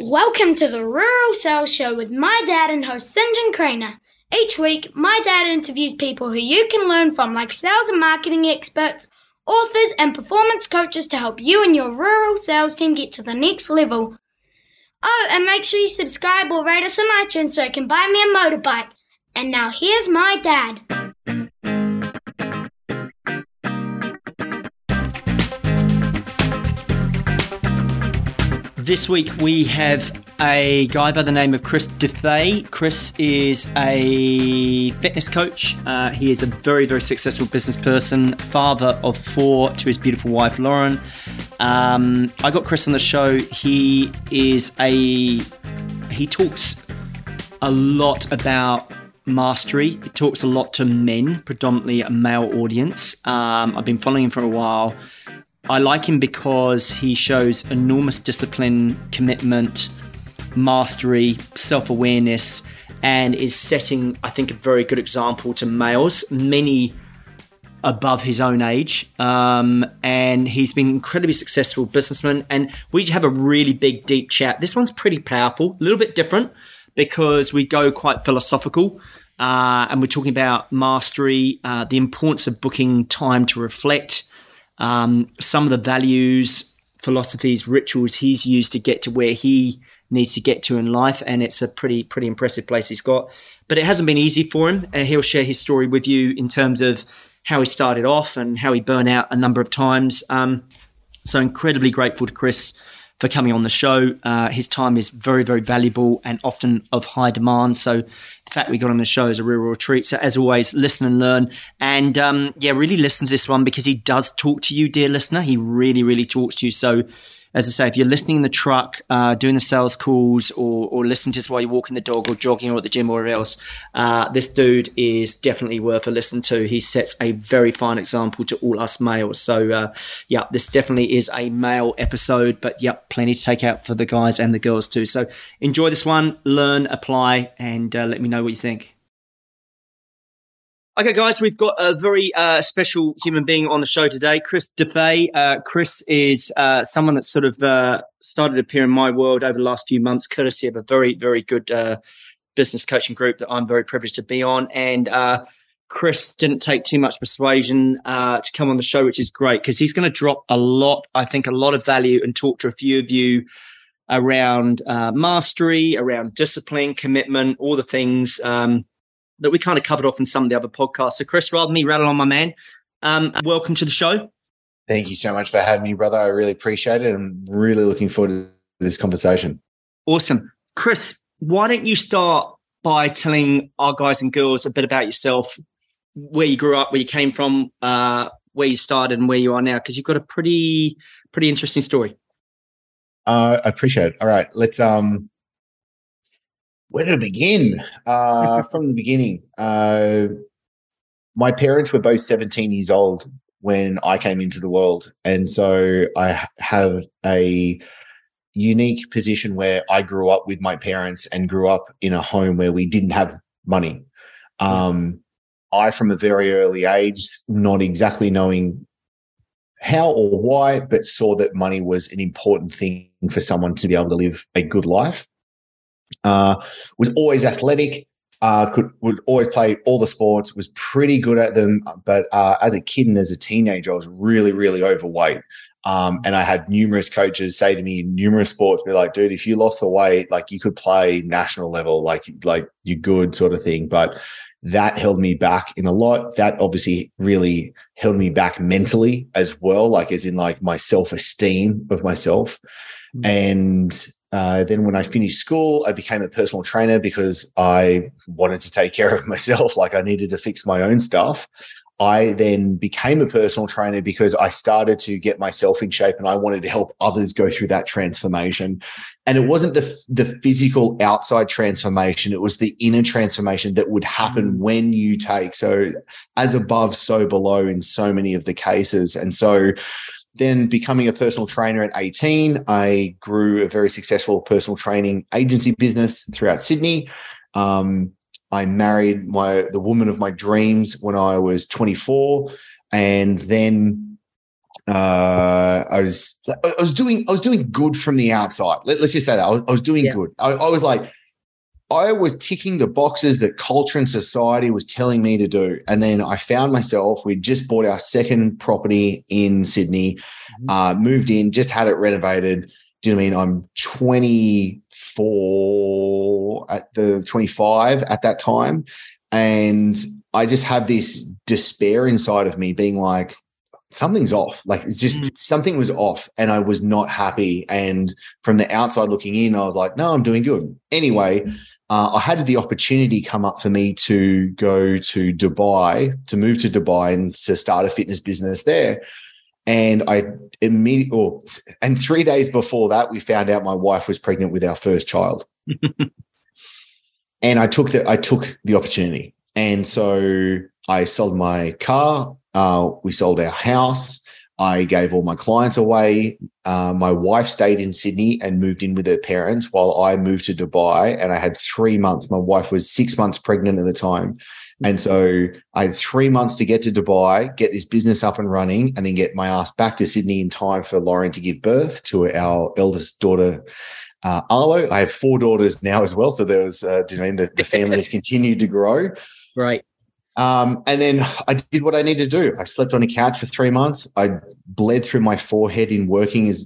Welcome to the Rural Sales Show with my dad and host St John Craner. Each week, my dad interviews people who you can learn from, like sales and marketing experts, authors, and performance coaches to help you and your rural sales team get to the next level. Oh, and make sure you subscribe or rate us on iTunes so you can buy me a motorbike. And now here's my dad. This week we have a guy by the name of Chris DeFay. Chris is a fitness coach. Uh, he is a very, very successful business person, father of four to his beautiful wife Lauren. Um, I got Chris on the show. He is a he talks a lot about mastery. He talks a lot to men, predominantly a male audience. Um, I've been following him for a while. I like him because he shows enormous discipline, commitment, mastery, self awareness, and is setting, I think, a very good example to males, many above his own age. Um, and he's been incredibly successful businessman. And we have a really big, deep chat. This one's pretty powerful, a little bit different because we go quite philosophical. Uh, and we're talking about mastery, uh, the importance of booking time to reflect, um, some of the values, philosophies, rituals he's used to get to where he needs to get to in life, and it's a pretty pretty impressive place he's got. But it hasn't been easy for him, and he'll share his story with you in terms of how he started off and how he burned out a number of times. Um, so incredibly grateful to Chris for coming on the show. Uh, his time is very, very valuable and often of high demand. So the fact we got on the show is a real, real treat. So as always, listen and learn. And um, yeah, really listen to this one because he does talk to you, dear listener. He really, really talks to you. So as I say, if you're listening in the truck, uh, doing the sales calls, or, or listening to this while you're walking the dog, or jogging, or at the gym, or else, uh, this dude is definitely worth a listen to. He sets a very fine example to all us males. So, uh, yeah, this definitely is a male episode, but yep, plenty to take out for the guys and the girls too. So, enjoy this one, learn, apply, and uh, let me know what you think. Okay, guys, we've got a very uh, special human being on the show today, Chris DeFay. Uh, Chris is uh, someone that sort of uh, started to appear in my world over the last few months, courtesy of a very, very good uh, business coaching group that I'm very privileged to be on. And uh, Chris didn't take too much persuasion to come on the show, which is great because he's going to drop a lot, I think, a lot of value and talk to a few of you around mastery, around discipline, commitment, all the things. Um, that we kind of covered off in some of the other podcasts. So, Chris, rather than me rattle on my man, um, welcome to the show. Thank you so much for having me, brother. I really appreciate it. I'm really looking forward to this conversation. Awesome. Chris, why don't you start by telling our guys and girls a bit about yourself, where you grew up, where you came from, uh, where you started, and where you are now? Because you've got a pretty, pretty interesting story. Uh, I appreciate it. All right, let's um, where to begin? Uh, from the beginning, uh, my parents were both 17 years old when I came into the world. And so I have a unique position where I grew up with my parents and grew up in a home where we didn't have money. Um, I, from a very early age, not exactly knowing how or why, but saw that money was an important thing for someone to be able to live a good life. Uh, was always athletic. Uh, could would always play all the sports. Was pretty good at them. But uh, as a kid and as a teenager, I was really really overweight. Um, and I had numerous coaches say to me in numerous sports, be like, dude, if you lost the weight, like you could play national level, like like you're good, sort of thing. But that held me back in a lot. That obviously really held me back mentally as well, like as in like my self esteem of myself. Mm-hmm. And uh, then when I finished school, I became a personal trainer because I wanted to take care of myself. Like I needed to fix my own stuff. I then became a personal trainer because I started to get myself in shape and I wanted to help others go through that transformation. And it wasn't the, the physical outside transformation, it was the inner transformation that would happen mm. when you take. So, as above, so below in so many of the cases. And so, then becoming a personal trainer at 18, I grew a very successful personal training agency business throughout Sydney. Um, I married my the woman of my dreams when I was 24, and then uh, I was I was doing I was doing good from the outside. Let, us just say that I was, I was doing Yeah. good. I, I was like I was ticking the boxes that culture and society was telling me to do, and then I found myself. We just bought our second property in Sydney, Mhm. uh, moved in, just had it renovated. Do you know what I mean? I'm 24 at the 25 at that time, and I just have this despair inside of me, being like something's off. Like it's just Mm. something was off and I was not happy. And from the outside looking in, I was like, no, I'm doing good. Anyway, uh, I had the opportunity come up for me to go to Dubai, to move to Dubai and to start a fitness business there. And I immediately, or, and three days before that, we found out my wife was pregnant with our first child. and I took the I took the opportunity, and so I sold my car. Uh, we sold our house. I gave all my clients away. Uh, my wife stayed in Sydney and moved in with her parents while I moved to Dubai. And I had three months. My wife was six months pregnant at the time. And so I had three months to get to Dubai, get this business up and running, and then get my ass back to Sydney in time for Lauren to give birth to our eldest daughter, uh, Arlo. I have four daughters now as well. So there was, uh, you know, what I mean? the, the family has continued to grow. Right. Um, and then I did what I needed to do. I slept on a couch for three months. I bled through my forehead in working as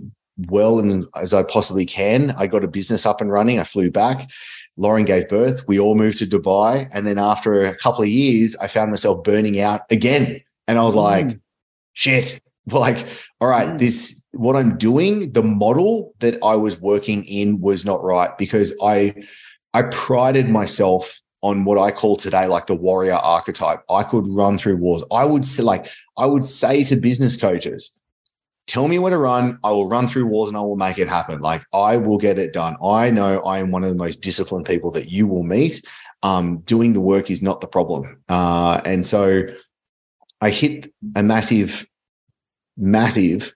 well and as I possibly can. I got a business up and running. I flew back. Lauren gave birth. We all moved to Dubai. And then after a couple of years, I found myself burning out again. And I was like, shit. Well, like, all right, Mm. this what I'm doing, the model that I was working in was not right because I I prided myself on what I call today like the warrior archetype. I could run through wars. I would say like I would say to business coaches, tell me where to run. I will run through walls and I will make it happen. Like I will get it done. I know I am one of the most disciplined people that you will meet. Um, doing the work is not the problem. Uh, and so I hit a massive, massive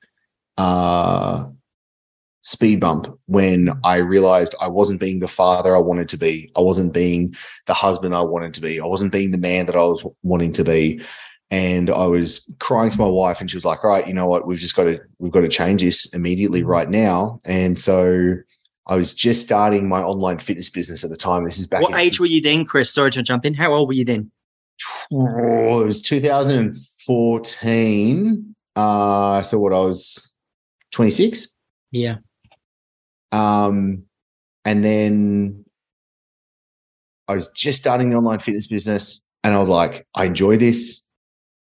uh, speed bump when I realized I wasn't being the father I wanted to be. I wasn't being the husband I wanted to be. I wasn't being the man that I was wanting to be. And I was crying to my wife, and she was like, "All right, you know what? We've just got to we've got to change this immediately right now." And so I was just starting my online fitness business at the time. This is back. What age were you then, Chris? Sorry to jump in. How old were you then? Oh, it was 2014. Uh, so what I was 26. Yeah. Um, and then I was just starting the online fitness business, and I was like, I enjoy this.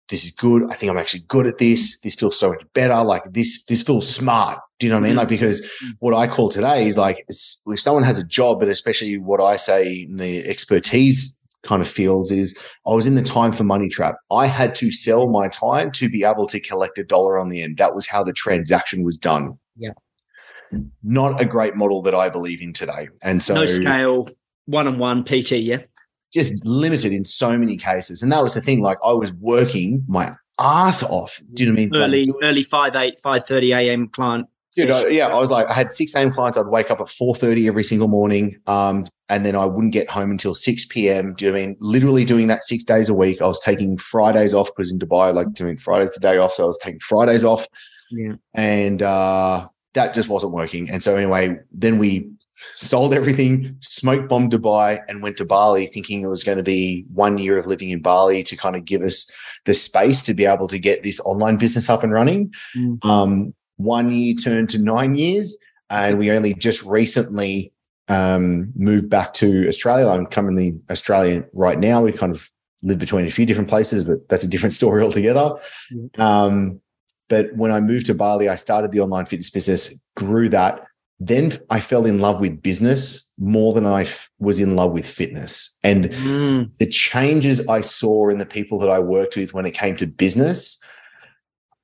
This is good. I think I'm actually good at this. This feels so much better. Like this, this feels smart. Do you know what I mean? Mhm. Like because what I call today is like if someone has a job, but especially what I say in the expertise kind of fields is I was in the time for money trap. I had to sell my time to be able to collect a dollar on the end. That was how the transaction was done. Yeah. Not a great model that I believe in today. And so no scale, one on one PT. Yeah. just limited in so many cases. And that was the thing. Like I was working my ass off. Do you know what I mean? Like, Early, early five eight, five thirty a.m. client. Dude, I, yeah, I was like, I had six a.m. clients. I'd wake up at four thirty every single morning, um, and then I wouldn't get home until six p.m. Do you know what I mean? Literally doing that six days a week. I was taking Fridays off because in Dubai, like doing Fridays the day off, so I was taking Fridays off, Yeah. and uh, that just wasn't working. And so anyway, then we sold everything, smoke bombed Dubai, and went to Bali, thinking it was going to be one year of living in Bali to kind of give us the space to be able to get this online business up and running. Mm. Um, one year turned to nine years, and we only just recently um, moved back to Australia. I'm currently Australian right now. We kind of live between a few different places, but that's a different story altogether. Um, but when I moved to Bali, I started the online fitness business, grew that. Then I fell in love with business more than I f- was in love with fitness. And Mm. the changes I saw in the people that I worked with when it came to business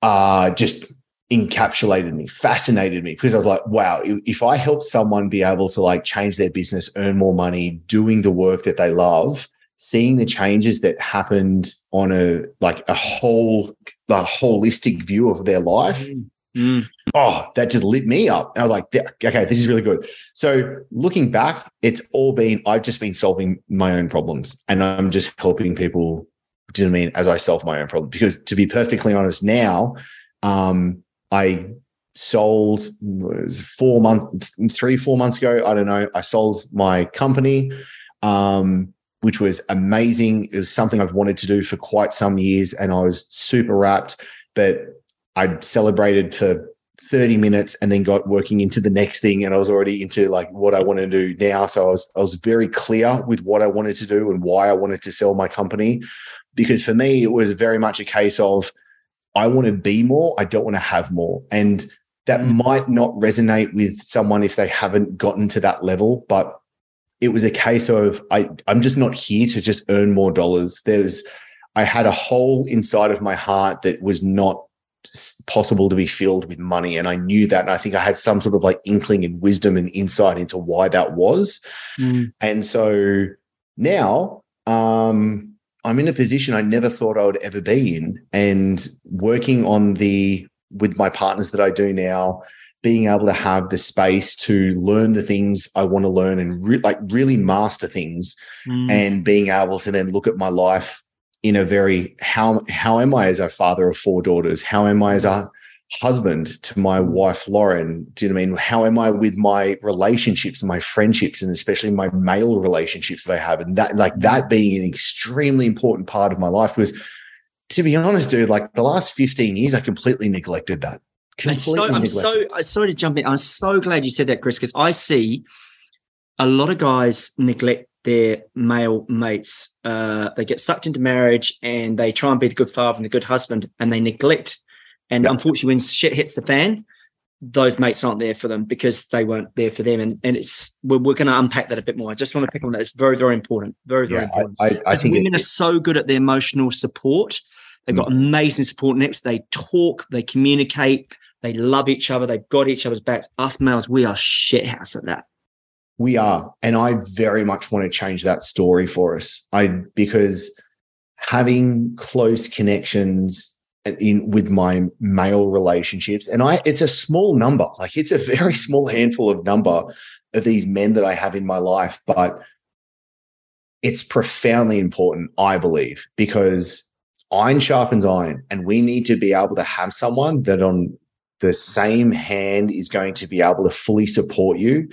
uh, just encapsulated me, fascinated me because I was like, wow, if, if I help someone be able to like change their business, earn more money, doing the work that they love, seeing the changes that happened on a like a whole a holistic view of their life Mm. oh, that just lit me up. I was like, okay, this is really good. So looking back, it's all been, I've just been solving my own problems and I'm just helping people, do you know what I mean, as I solve my own problem. Because to be perfectly honest now, um, I sold four months, three, four months ago. I don't know. I sold my company, um, which was amazing. It was something I've wanted to do for quite some years, and I was super rapt. But I celebrated for 30 minutes and then got working into the next thing and I was already into like what I want to do now so I was I was very clear with what I wanted to do and why I wanted to sell my company because for me it was very much a case of I want to be more I don't want to have more and that mm. might not resonate with someone if they haven't gotten to that level but it was a case of I I'm just not here to just earn more dollars there's I had a hole inside of my heart that was not possible to be filled with money. And I knew that. And I think I had some sort of like inkling and wisdom and insight into why that was. Mm. And so now um, I'm in a position I never thought I would ever be in. And working on the, with my partners that I do now, being able to have the space to learn the things I want to learn and re- like really master things mm. and being able to then look at my life in a very how how am I as a father of four daughters? How am I as a husband to my wife Lauren? Do you know what I mean? How am I with my relationships and my friendships and especially my male relationships that I have? And that like that being an extremely important part of my life because to be honest, dude, like the last 15 years, I completely neglected that. So, I'm so sorry to jump in. I'm so glad you said that, Chris, because I see a lot of guys neglect their male mates. Uh, they get sucked into marriage and they try and be the good father and the good husband, and they neglect. And yep. unfortunately, when shit hits the fan, those mates aren't there for them because they weren't there for them. And and it's we're, we're going to unpack that a bit more. I just want to pick on that. It's very very important. Very very yeah, important. I, I, I think women it, are so good at the emotional support. They've got mm. amazing support networks. They talk. They communicate. They love each other. They've got each other's backs. Us males, we are shithouse at that. We are. And I very much want to change that story for us. I because having close connections in with my male relationships and I it's a small number. Like it's a very small handful of number of these men that I have in my life, but it's profoundly important, I believe, because iron sharpens iron and we need to be able to have someone that on the same hand is going to be able to fully support you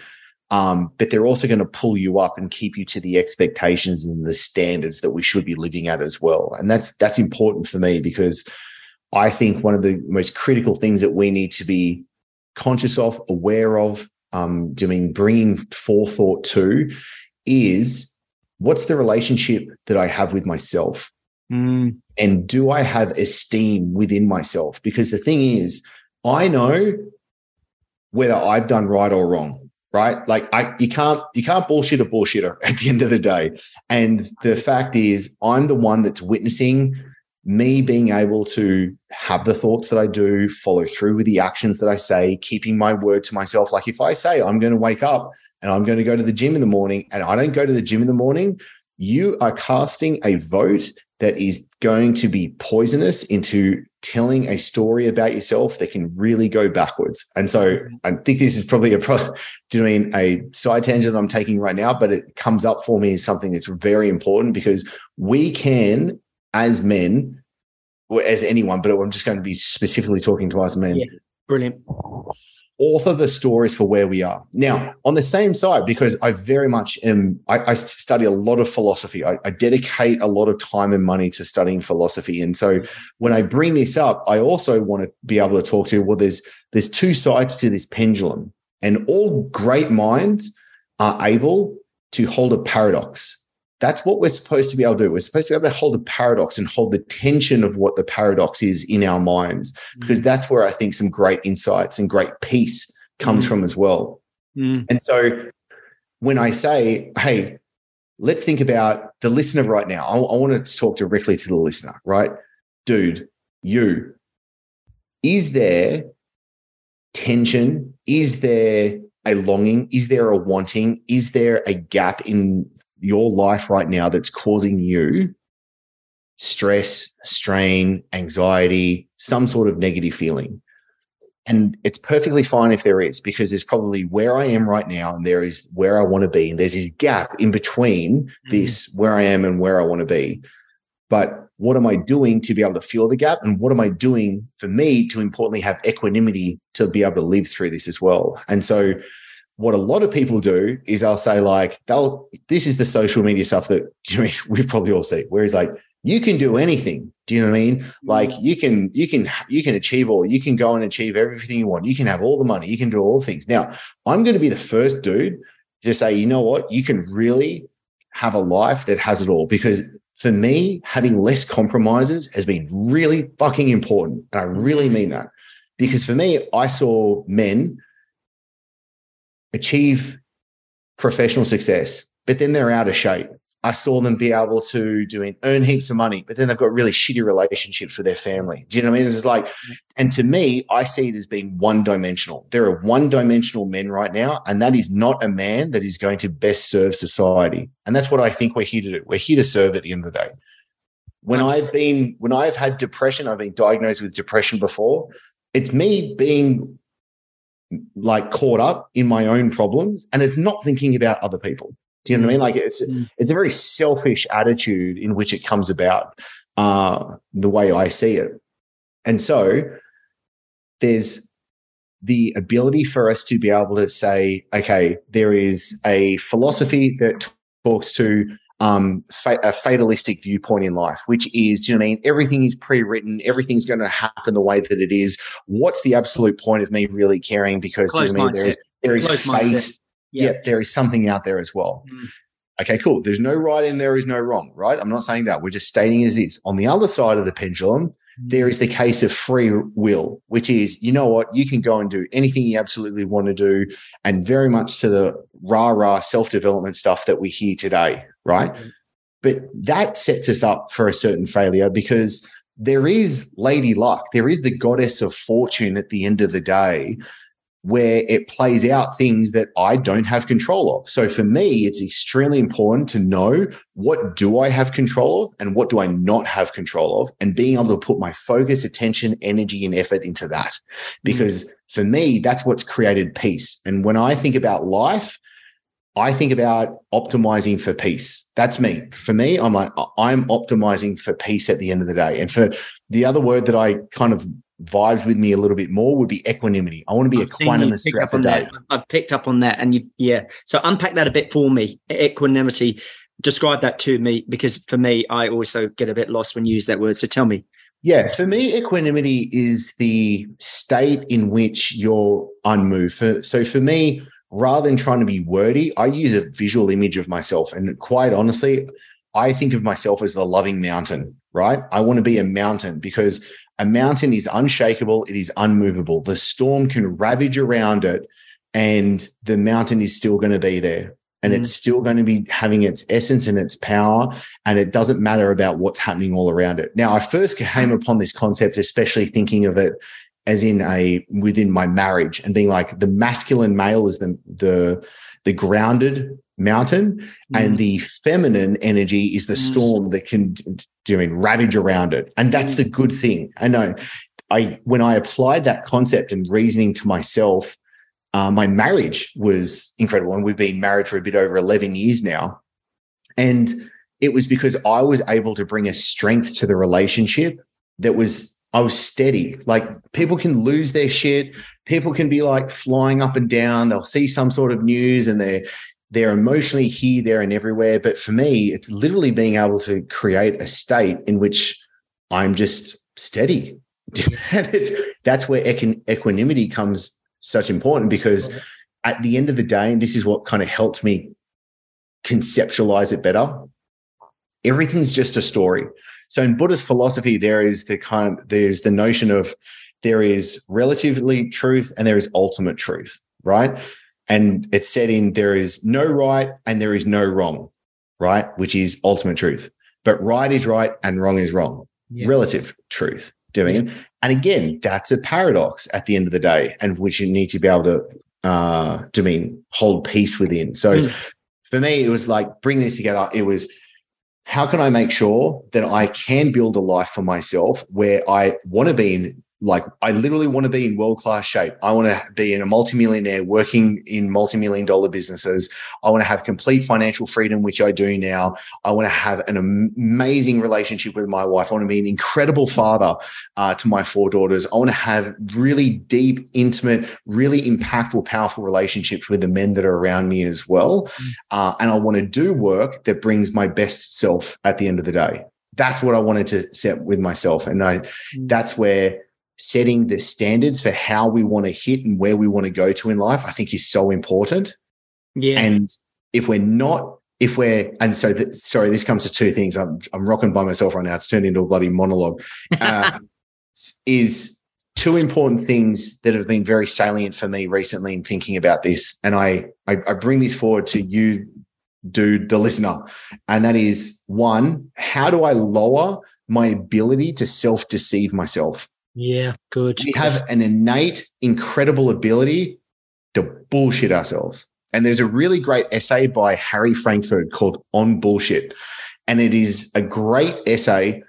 um, but they're also going to pull you up and keep you to the expectations and the standards that we should be living at as well. And that's that's important for me because I think one of the most critical things that we need to be conscious of, aware of, um, doing bringing forethought to, is what's the relationship that I have with myself, mm. and do I have esteem within myself? Because the thing is, I know whether I've done right or wrong right? Like I you can't you can't bullshit a bullshitter at the end of the day. And the fact is I'm the one that's witnessing me being able to have the thoughts that I do, follow through with the actions that I say, keeping my word to myself. Like if I say I'm going to wake up and I'm going to go to the gym in the morning and I don't go to the gym in the morning, you are casting a vote that is going to be poisonous into telling a story about yourself that can really go backwards. And so I think this is probably a pro- doing a side tangent that I'm taking right now, but it comes up for me as something that's very important because we can, as men, as anyone, but I'm just going to be specifically talking to us men. Yeah, brilliant author the stories for where we are. Now, on the same side, because I very much am, I, I study a lot of philosophy. I, I, dedicate a lot of time and money to studying philosophy. And so when I bring this up, I also want to be able to talk to, well, there's there's two sides to this pendulum. And all great minds are able to hold a paradox. That's what we're supposed to be able to do. We're supposed to be able to hold a paradox and hold the tension of what the paradox is in our minds, because mm. that's where I think some great insights and great peace comes mm. from as well. Mm. And so when I say, hey, let's think about the listener right now, I, I want to talk directly to the listener, right? Dude, you, is there tension? Is there a longing? Is there a wanting? Is there a gap in your life right now that's causing you stress, strain, anxiety, some sort of negative feeling. And it's perfectly fine if there is, because there's probably where I am right now and there is where I want to be. And there's this gap in between mm. this, where I am and where I want to be. But what am I doing to be able to fill the gap? And what am I doing for me to importantly have equanimity to be able to live through this as well? And so what a lot of people do is they'll say like they'll this is the social media stuff that you know, we probably all see he's like you can do anything. Do you know what i mean? Like Mm. you can you can you can achieve all you can go and achieve everything you want. You can have all the money. You can do all things. Now i'm going to be the first dude to say you know what? You can really have a life that has it all. Because for me having less compromises has been really fucking important and i really mean that. Because for me i saw men achieve professional success, but then they're out of shape. I saw them be able to do it, earn heaps of money, but then they've got really shitty relationships with their family. Do you know what I mean? It's like, mm-hmm. and to me, I see it as being one dimensional. There are one dimensional men right now, and that is not a man that is going to best serve society. And that's what I think we're here to do. We're here to serve at the end of the day. When I've been, when I've had depression, I've been diagnosed with depression before. It's me being like caught up in my own problems and it's not thinking about other people. Do you know what I mean? Like it's Mm. it's a very selfish attitude in which it comes about, uh, the way I see it. And so there's the ability for us to be able to say, okay, there is a philosophy that talks to um, fa- a fatalistic viewpoint in life, which is, do you know what I mean? Everything is pre-written. Everything's going to happen the way that it is. What's the absolute point of me really caring? Because do you know I mean? There is there is fate. Yeah. Yeah, there is something out there as well. Mm. Okay, cool. There's no right and there is no wrong, right? I'm not saying that. We're just stating as is. On the other side of the pendulum, there is the case of free will, which is, you know what, you can go and do anything you absolutely want to do, and very much to the rah rah self development stuff that we hear today, right? Mm-hmm. But that sets us up for a certain failure because there is Lady Luck, there is the goddess of fortune at the end of the day where it plays out things that I don't have control of. So for me, it's extremely important to know what do I have control of and what do I not have control of and being able to put my focus, attention, energy and effort into that. Mm-hmm. Because for me, that's what's created peace. And when I think about life, I think about optimizing for peace. That's me. For me, I'm like, I'm optimizing for peace at the end of the day. And for the other word that I kind of vibes with me a little bit more would be equanimity. I want to be I've equanimous throughout the day. that. I've picked up on that, and you, yeah. So unpack that a bit for me. Equanimity. Describe that to me, because for me, I also get a bit lost when you use that word. So tell me. Yeah, for me, equanimity is the state in which you're unmoved. For, so for me, rather than trying to be wordy, I use a visual image of myself. And quite honestly, I think of myself as the loving mountain, right? I want to be a mountain because a mountain is unshakable, it is unmovable. The storm can ravage around it, and the mountain is still going to be there. And it's mm-hmm. still going to be having its essence and its power. And it doesn't matter about what's happening all around it. Now, I first came mm-hmm. upon this concept, especially thinking of it as in a within my marriage and being like the masculine male is the the the grounded mountain and the feminine energy is the Mm. storm that can do you mean ravage around it. And that's the good thing. I know. I when i applied that concept and reasoning to myself uh, my marriage was incredible and we've been married for a bit over 11 years now. And it was because i was able to bring a strength to the relationship that was i was steady. Like people can lose their shit. People can be like flying up and down. They'll see some sort of news and they're they're emotionally here there and everywhere. But for me it's literally being able to create a state in which i'm just steady. That's where equanimity comes such important because at the end of the day and this is what kind of helped me conceptualize it better everything's just a story so in buddhist philosophy there is the kind of, there's the notion of there is relatively truth and there is ultimate truth right? And it's said in there is no right and there is no wrong right? Which is ultimate truth. But right is right and wrong is wrong. Yeah. relative truth doing it. And again that's a paradox at the end of the day and which you need to be able to uh to mean hold peace within. So Mm. for me it was like bringing this together. It was how can i make sure that i can build a life for myself where i want to be in like I literally want to be in world class shape. I want to be in a multimillionaire working in multi-million dollar businesses. I want to have complete financial freedom, which I do now. I want to have an amazing relationship with my wife. I want to be an incredible father uh, to my four daughters. I want to have really deep, intimate, really impactful, powerful relationships with the men that are around me as well. Mm. Uh, and I want to do work that brings my best self at the end of the day. That's what I wanted to set with myself. And I, mm. that's where setting the standards for how we want to hit and where we want to go to in life, I think is so important. Yeah. And if we're not, if we're, and so, th- sorry, this comes to two things. I'm, I'm rocking by myself right now. It's turned into a bloody monologue. Uh, is two important things that have been very salient for me recently in thinking about this. And I, I, I bring this forward to you, dude, the listener. And that is one, how do I lower my ability to self deceive myself? Yeah, good. We have an innate, incredible ability to bullshit ourselves. And there's a really great essay by Harry Frankfurt called On Bullshit. And it is a great essay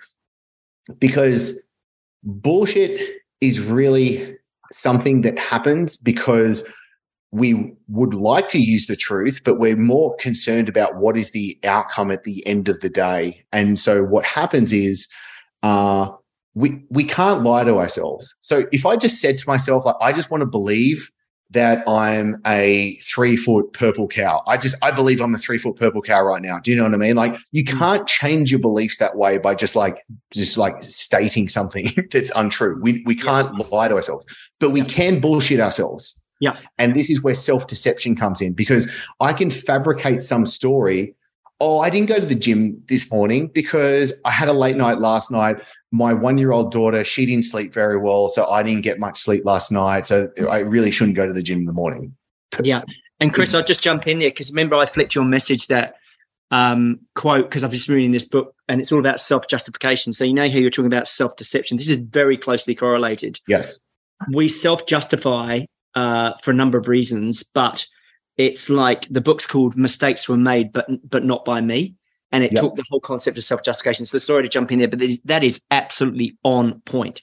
because bullshit is really something that happens because we would like to use the truth, but we're more concerned about what is the outcome at the end of the day. And so what happens is, uh, we we can't lie to ourselves. So if I just said to myself, like, I just want to believe that I'm a three foot purple cow. I just I believe I'm a three foot purple cow right now. Do you know what I mean? Like you mm. can't change your beliefs that way by just like just like stating something that's untrue. We we can't yeah. lie to ourselves, but we can bullshit ourselves. Yeah. And this is where self deception comes in because I can fabricate some story oh, I didn't go to the gym this morning because I had a late night last night. My one year old daughter, she didn't sleep very well. So I didn't get much sleep last night. So I really shouldn't go to the gym in the morning. Yeah. And Chris, I'll just jump in there because remember, I flicked your message that um, quote because I've just been reading this book and it's all about self justification. So, you know, how you're talking about self deception. This is very closely correlated. Yes. We self justify uh, for a number of reasons, but it's like the book's called Mistakes Were Made, but but not by me. And it yep. took the whole concept of self-justification. So sorry to jump in there, but that is absolutely on point.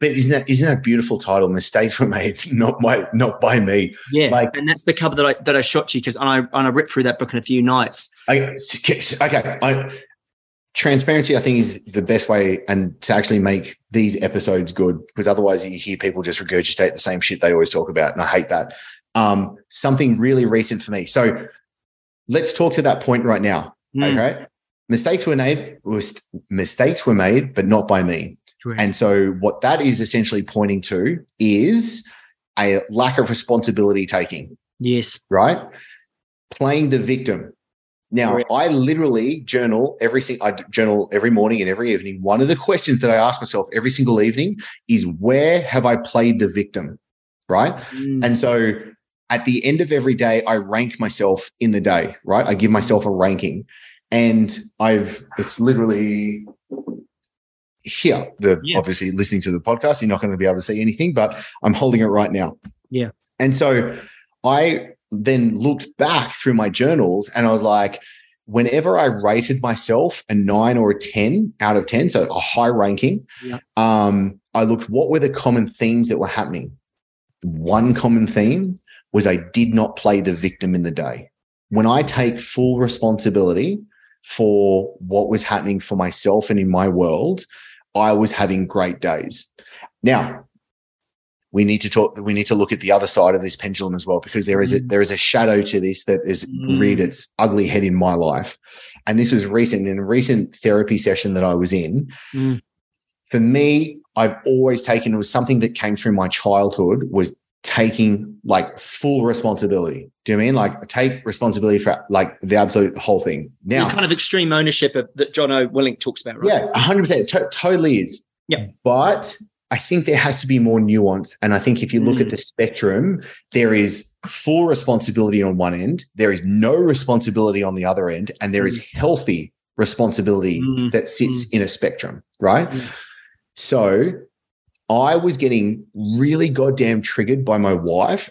But isn't that isn't that beautiful title? Mistakes were made, not by not by me. Yeah, like, and that's the cover that I that I shot you because I and I ripped through that book in a few nights. Okay, okay. I, transparency, I think, is the best way and to actually make these episodes good because otherwise you hear people just regurgitate the same shit they always talk about, and I hate that um, something really recent for me. So let's talk to that point right now. Mm. Okay. Mistakes were made, was mistakes were made, but not by me. Correct. And so what that is essentially pointing to is a lack of responsibility taking. Yes. Right. Playing the victim. Now, Correct. I literally journal every single I journal every morning and every evening. One of the questions that I ask myself every single evening is where have I played the victim? Right. Mm. And so at the end of every day, I rank myself in the day, right? I give myself a ranking. And I've, it's literally here. The yeah. obviously listening to the podcast, you're not going to be able to see anything, but I'm holding it right now. Yeah. And so I then looked back through my journals and I was like, whenever I rated myself a nine or a 10 out of 10, so a high ranking, yeah. um, I looked what were the common themes that were happening. One common theme was I did not play the victim in the day. When I take full responsibility for what was happening for myself and in my world, I was having great days. Now, we need to talk we need to look at the other side of this pendulum as well because there is a mm. there is a shadow to this that has mm. reared its ugly head in my life and this was recent in a recent therapy session that i was in mm. for me i've always taken it was something that came through my childhood was taking like full responsibility. Do you know I mean like take responsibility for like the absolute whole thing? Now, the kind of extreme ownership of, that Jocko Willink talks about, right? Yeah, hundred percent, totally is. Yeah, but I think there has to be more nuance, and I think if you look mm. at the spectrum, there is full responsibility on one end, there is no responsibility on the other end, and there mm. is healthy responsibility mm. that sits mm. in a spectrum, right? Mm. So I was getting really goddamn triggered by my wife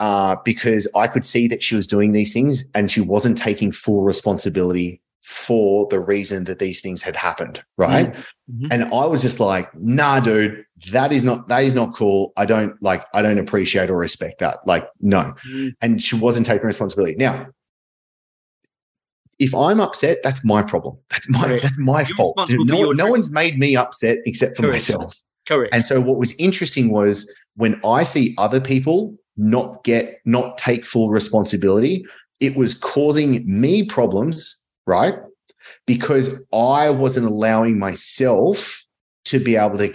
uh, because I could see that she was doing these things and she wasn't taking full responsibility for the reason that these things had happened, right? Mm-hmm. And I was just like, nah, dude, that is not that is not cool. I don't like I don't appreciate or respect that. Like, no. Mm-hmm. And she wasn't taking responsibility. Now, if I'm upset, that's my problem. That's my Correct. that's my You're fault. No, no one's made me upset except for Correct. myself. Correct. And so what was interesting was when I see other people not get not take full responsibility, it was causing me problems, right? Because I wasn't allowing myself to be able to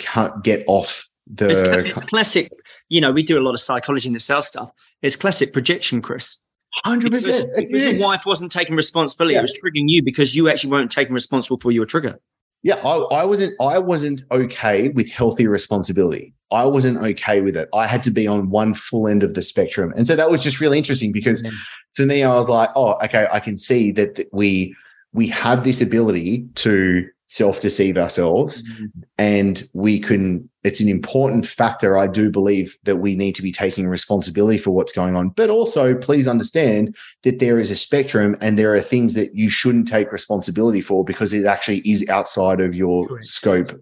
get off the it's, it's classic, you know, we do a lot of psychology in the sales stuff. It's classic projection, Chris. Hundred percent. Your wife wasn't taking responsibility; yeah. it was triggering you because you actually weren't taking responsible for your trigger. Yeah, I, I, wasn't. I wasn't okay with healthy responsibility. I wasn't okay with it. I had to be on one full end of the spectrum, and so that was just really interesting because mm. for me, I was like, "Oh, okay, I can see that, that we we have this ability to self deceive ourselves. Mm-hmm. And we can, it's an important factor, I do believe, that we need to be taking responsibility for what's going on. But also, please understand that there is a spectrum and there are things that you shouldn't take responsibility for because it actually is outside of your Correct. scope.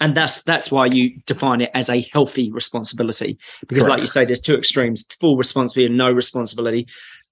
And that's that's why you define it as a healthy responsibility. Because, Correct. like you say, there's two extremes: full responsibility and no responsibility.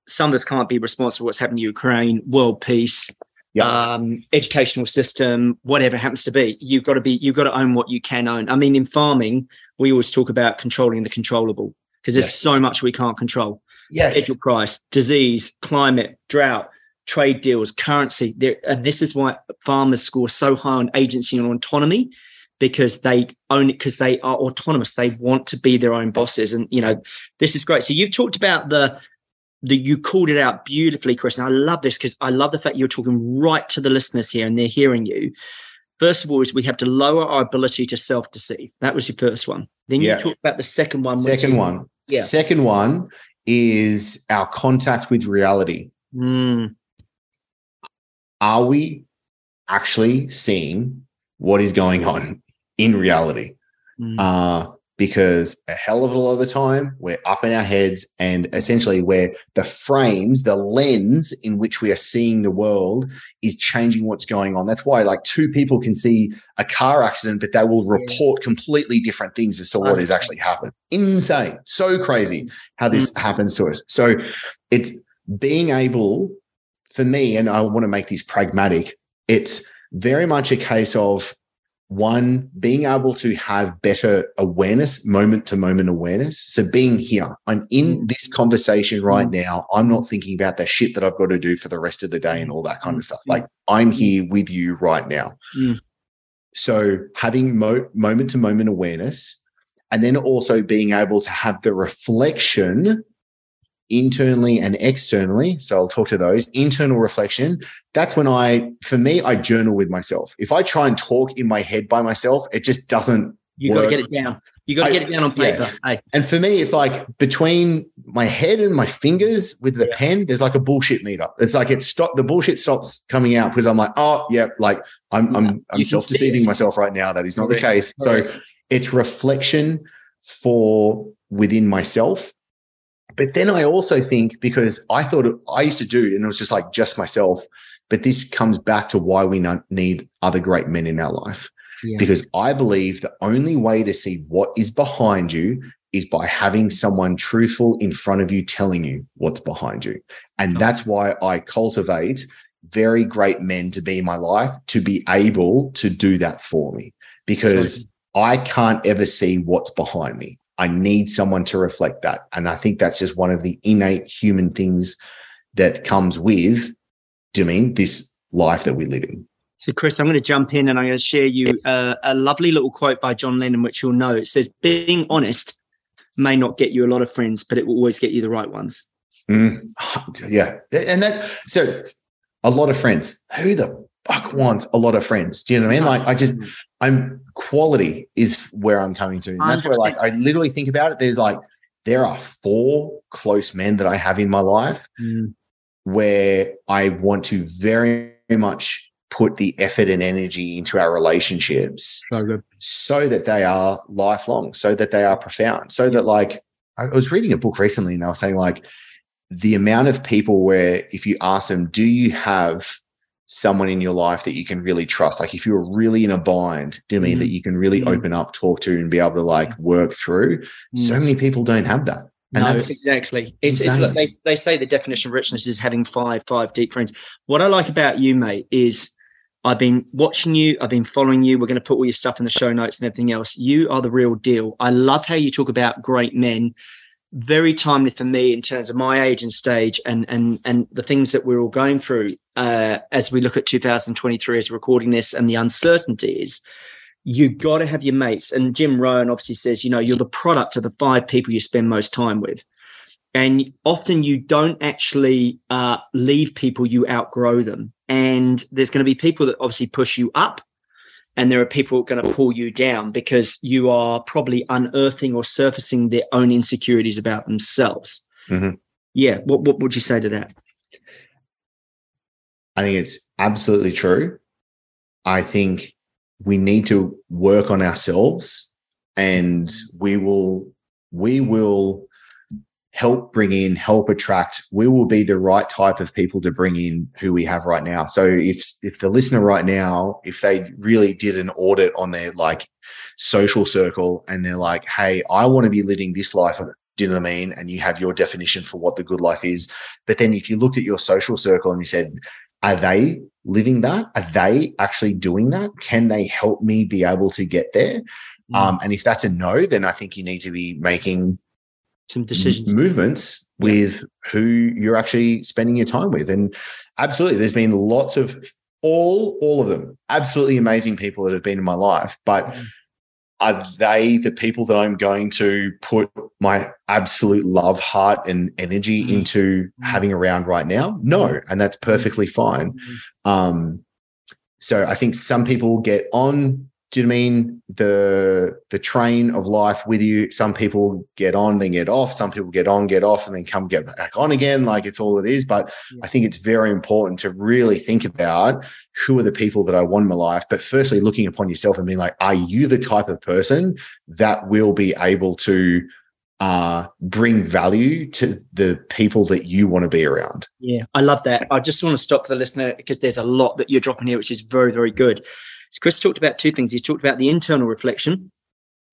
Some of us can't be responsible for what's happening in Ukraine, world peace, yep. um, educational system, whatever happens to be. You've got to be, you've got to own what you can own. I mean, in farming, we always talk about controlling the controllable because there's yes. so much we can't control. Yes. Schedule price, disease, climate, drought, trade deals, currency. There, and this is why farmers score so high on agency and autonomy because they own it because they are autonomous. They want to be their own bosses. And you know, this is great. So you've talked about the the, you called it out beautifully, Chris. And I love this because I love the fact you're talking right to the listeners here and they're hearing you. First of all, is we have to lower our ability to self-deceive. That was your first one. Then you yeah. talked about the second one. Second one. Yeah. Second one is our contact with reality. Mm. Are we actually seeing what is going on in reality? Mm. Uh, because a hell of a lot of the time we're up in our heads and essentially where the frames the lens in which we are seeing the world is changing what's going on. That's why like two people can see a car accident but they will report completely different things as to what has actually happened. Insane. So crazy how this mm-hmm. happens to us. So it's being able for me and i want to make this pragmatic it's very much a case of one being able to have better awareness moment to moment awareness so being here i'm in mm. this conversation right mm. now i'm not thinking about the shit that i've got to do for the rest of the day and all that kind of stuff like i'm here with you right now mm. so having moment to moment awareness and then also being able to have the reflection internally and externally. So I'll talk to those. Internal reflection, that's when I, for me, I journal with myself. If I try and talk in my head by myself, it just doesn't. You got to get it down. You got to get it down on paper. Yeah. Hey. And for me, it's like between my head and my fingers with the yeah. pen, there's like a bullshit meter. It's like it stop the bullshit stops coming out because I'm like, oh yeah, like I'm yeah. I'm I'm self deceiving myself right now. That is not the case. So it's reflection for within myself but then I also think because I thought I used to do, and it was just like just myself. But this comes back to why we need other great men in our life. Yeah. Because I believe the only way to see what is behind you is by having someone truthful in front of you telling you what's behind you. And that's why I cultivate very great men to be in my life to be able to do that for me because I can't ever see what's behind me. I need someone to reflect that. And I think that's just one of the innate human things that comes with, do you mean this life that we live in? So, Chris, I'm going to jump in and I'm going to share you uh, a lovely little quote by John Lennon, which you'll know. It says, Being honest may not get you a lot of friends, but it will always get you the right ones. Mm, yeah. And that, so a lot of friends. Who the fuck wants a lot of friends? Do you know what I mean? Like, I just, I'm quality is where I'm coming to. And that's 100%. where like I literally think about it. There's like there are four close men that I have in my life mm. where I want to very much put the effort and energy into our relationships so, so that they are lifelong, so that they are profound, so that like I was reading a book recently and I was saying like the amount of people where if you ask them, do you have someone in your life that you can really trust. Like if you're really in a bind, do you mean Mm. that you can really Mm. open up, talk to, and be able to like work through? So Mm. many people don't have that. And no, that's exactly. It's, it's like they, they say the definition of richness is having five, five deep friends. What I like about you, mate, is I've been watching you, I've been following you. We're going to put all your stuff in the show notes and everything else. You are the real deal. I love how you talk about great men. Very timely for me in terms of my age and stage and and and the things that we're all going through uh, as we look at 2023 as recording this and the uncertainties you got to have your mates. And Jim Rohn obviously says, you know, you're the product of the five people you spend most time with. And often you don't actually uh, leave people, you outgrow them. And there's going to be people that obviously push you up, and there are people going to pull you down because you are probably unearthing or surfacing their own insecurities about themselves. Mhm. Yeah. What, what would you say to that? I think it's absolutely true. I think we need to work on ourselves and we will we will help bring in help attract we will be the right type of people to bring in who we have right now so if if the listener right now if they really did an audit on their like social circle and they're like hey i want to be living this life do you know what i mean and you have your definition for what the good life is but then if you looked at your social circle and you said are they living that? Are they actually doing that? Can they help me be able to get there? Mm. Um, and if that's a no, then I think you need to be making Some decisions. movements with who you're actually spending your time with. And absolutely, there's been lots of all all of them absolutely amazing people that have been in my life, but Mm. are they the people that I'm going to put my absolute love, heart, and energy Mm. into Mm. having around right now? No, and that's perfectly fine. Um, so I think some people get on. Do you know I mean the the train of life with you? Some people get on, then get off. Some people get on, get off, and then come get back on again. Like it's all it is. But Yeah. I think it's very important to really think about who are the people that I want in my life. But firstly, looking upon yourself and being like, are you the type of person that will be able to uh, bring value to the people that you want to be around? Yeah, I love that. I just want to stop for the listener because there's a lot that you're dropping here, which is very, very good. So Chris talked about two things. He's talked about the internal reflection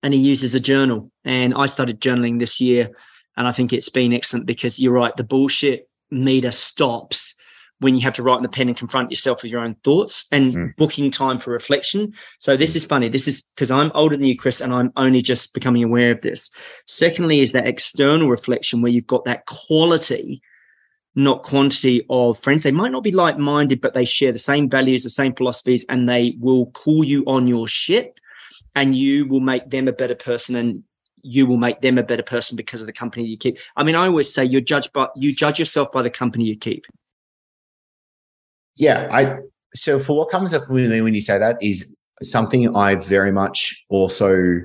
and he uses a journal. And I started journaling this year. And I think it's been excellent because you're right, the bullshit meter stops when you have to write in the pen and confront yourself with your own thoughts and Mm. booking time for reflection. So this is funny. This is because I'm older than you, Chris, and I'm only just becoming aware of this. Secondly, is that external reflection where you've got that quality not quantity of friends. They might not be like minded, but they share the same values, the same philosophies, and they will call you on your shit. And you will make them a better person, and you will make them a better person because of the company you keep. I mean, I always say you're judged by you judge yourself by the company you keep. Yeah, I so for what comes up with me when you say that is something I very much also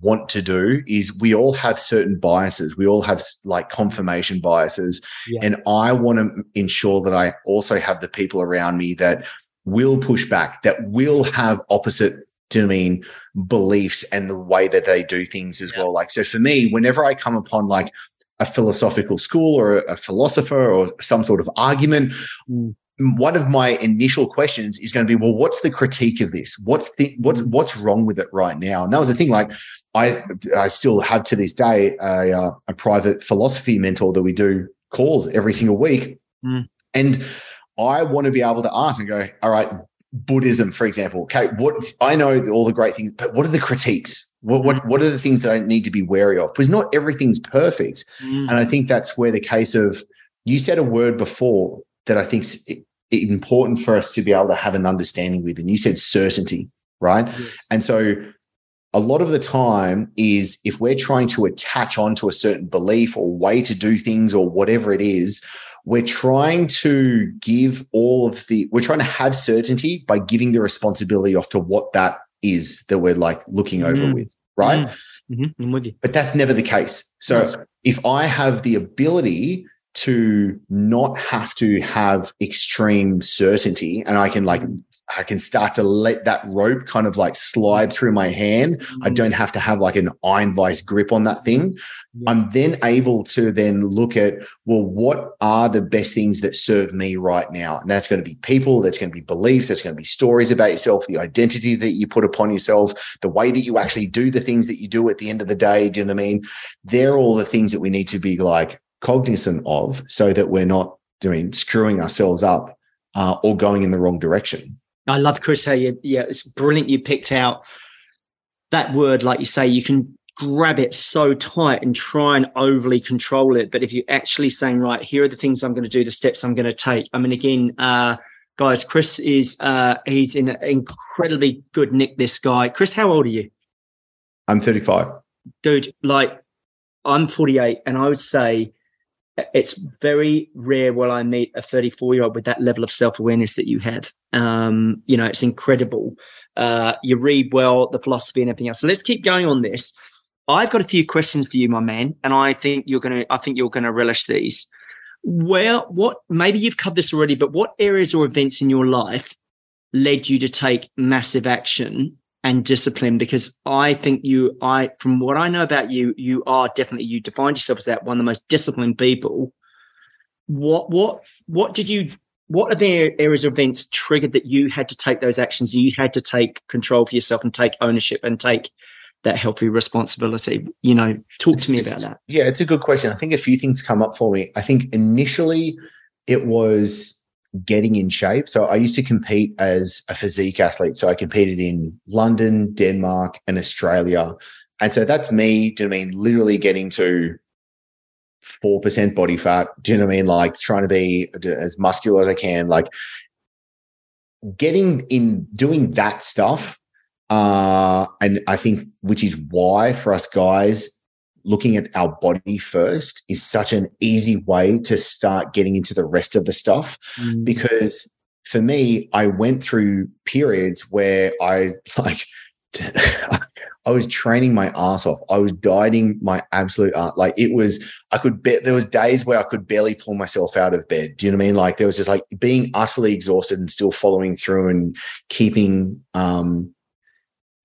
want to do is we all have certain biases. We all have like confirmation biases. Yeah. And I want to ensure that I also have the people around me that will push back, that will have opposite do you know what I mean beliefs and the way that they do things as Yeah. well. Like so for me, whenever I come upon like a philosophical school or a philosopher or some sort of argument, Mm. One of my initial questions is going to be, well, what's the critique of this? What's the what's what's wrong with it right now? And that was the thing. Like, I I still have to this day a uh, a private philosophy mentor that we do calls every single week, Mm. and I want to be able to ask and go, all right, Buddhism, for example. Okay, what I know all the great things, but what are the critiques? What what what are the things that I need to be wary of? Because not everything's perfect. Mm. And I think that's where the case of you said a word before that I think important for us to be able to have an understanding with. And you said certainty, right? Yes. And so a lot of the time is if we're trying to attach onto a certain belief or way to do things or whatever it is, we're trying to give all of the, we're trying to have certainty by giving the responsibility off to what that is that we're like looking over Mm. with, right? Mm. Mhm. With you. But that's never the case. So Yes. if I have the ability to not have to have extreme certainty and I can like I can start to let that rope kind of like slide through my hand. I Mm. don't have to have like an iron vice grip on that thing. Yeah. I'm then able to then look at, well, what are the best things that serve me right now? And that's going to be people, that's going to be beliefs, that's going to be stories about yourself, the identity that you put upon yourself, the way that you actually do the things that you do at the end of the day. Do you know what I mean? They're all the things that we need to be like cognizant of so that we're not doing screwing ourselves up uh, or going in the wrong direction. I love Chris how you yeah, it's brilliant you picked out that word, like you say, you can grab it so tight and try and overly control it. But if you're actually saying, right, here are the things I'm going to do, the steps I'm going to take. I mean, again, uh, guys, Chris is uh he's in an incredibly good nick, this guy. Chris, how old are you? I'm 35. dude, like I'm 48, and I would say it's very rare when I meet a 34 year old with that level of self awareness that you have. Um, you know, it's incredible. Uh, you read well, the philosophy and everything else. So let's keep going on this. I've got a few questions for you, my man, and I think you're gonna. I think you're gonna relish these. Well, what maybe you've covered this already, but what areas or events in your life led you to take massive action and discipline because I think you, I, from what I know about you, you are definitely, you defined yourself as that one of the most disciplined people. What, what, what did you, what are the areas of events triggered that you had to take those actions? You had to take control for yourself and take ownership and take that healthy responsibility. You know, talk to me about that. Yeah, it's a good question. I think a few things come up for me. I think initially it was getting in shape. So I used to compete as a physique athlete. So I competed in London, Denmark, and Australia. And so that's me, do you know I mean? Literally getting to 4% body fat. Do you know what I mean? Like trying to be as muscular as I can. Like getting in doing that stuff. Uh, and I think which is why for us guys, looking at our body first is such an easy way to start getting into the rest of the stuff. Mm. because for me i went through periods where i like i was training my ass off. I was dieting my absolute art like it was i could bet there was days where i could barely pull myself out of bed. Do you know what i mean? Like there was just like being utterly exhausted and still following through and keeping um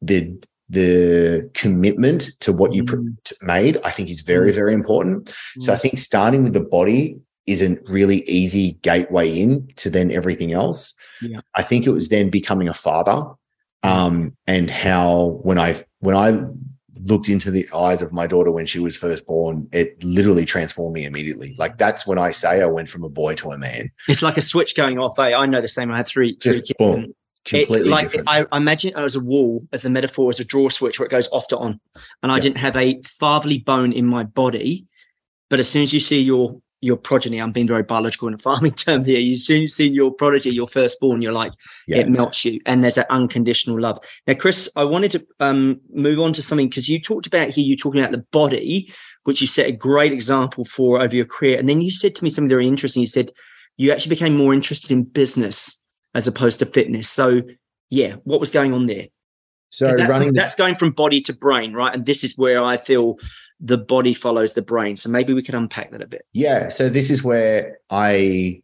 the the commitment to what you Mm. made i think is very Mm. very important so i think starting with the body is a really easy gateway in to then everything else Yeah. i think it was then becoming a father um and how when i when i looked into the eyes of my daughter when she was first born it literally transformed me immediately like that's when i say i went from a boy to a man It's like a switch going off. Eh? I know the same. I had three, three Just kids. boom. Completely it's like different I, I imagine it as a wall, as a metaphor, as a draw switch where it goes off to on. And I Yeah. didn't have a fatherly bone in my body, but as soon as you see your your progeny, I'm being very biological in a farming term here. You soon you see your prodigy, your firstborn, you're like yeah it melts you, and there's that unconditional love. Now, Chris, I wanted to um, move on to something because you talked about here. you're talking about the body, which you set a great example for over your career, and then you said to me something very interesting. You said you actually became more interested in business as opposed to fitness. So, yeah, what was going on there? So that's, running the- that's going from body to brain, right? And this is where I feel the body follows the brain. So maybe we could unpack that a bit. Yeah. So this is where I,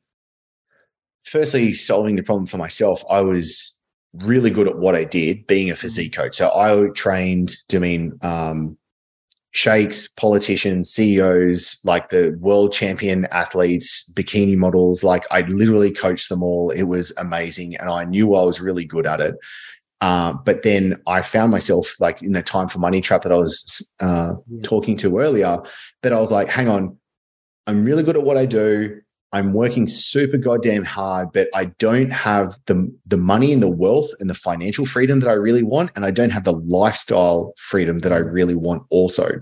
firstly, solving the problem for myself, I was really good at what I did, being a physique coach. So I trained doing um, sheikhs, politicians, CEOs, like the world champion athletes, bikini models. Like I literally coached them all. It was amazing. And I knew I was really good at it. Uh, but then I found myself like in the time for money trap that I was uh, Yeah. talking to earlier, that I was like, hang on, I'm really good at what I do. I'm working super goddamn hard, but I don't have the the money and the wealth and the financial freedom that I really want, and I don't have the lifestyle freedom that I really want also.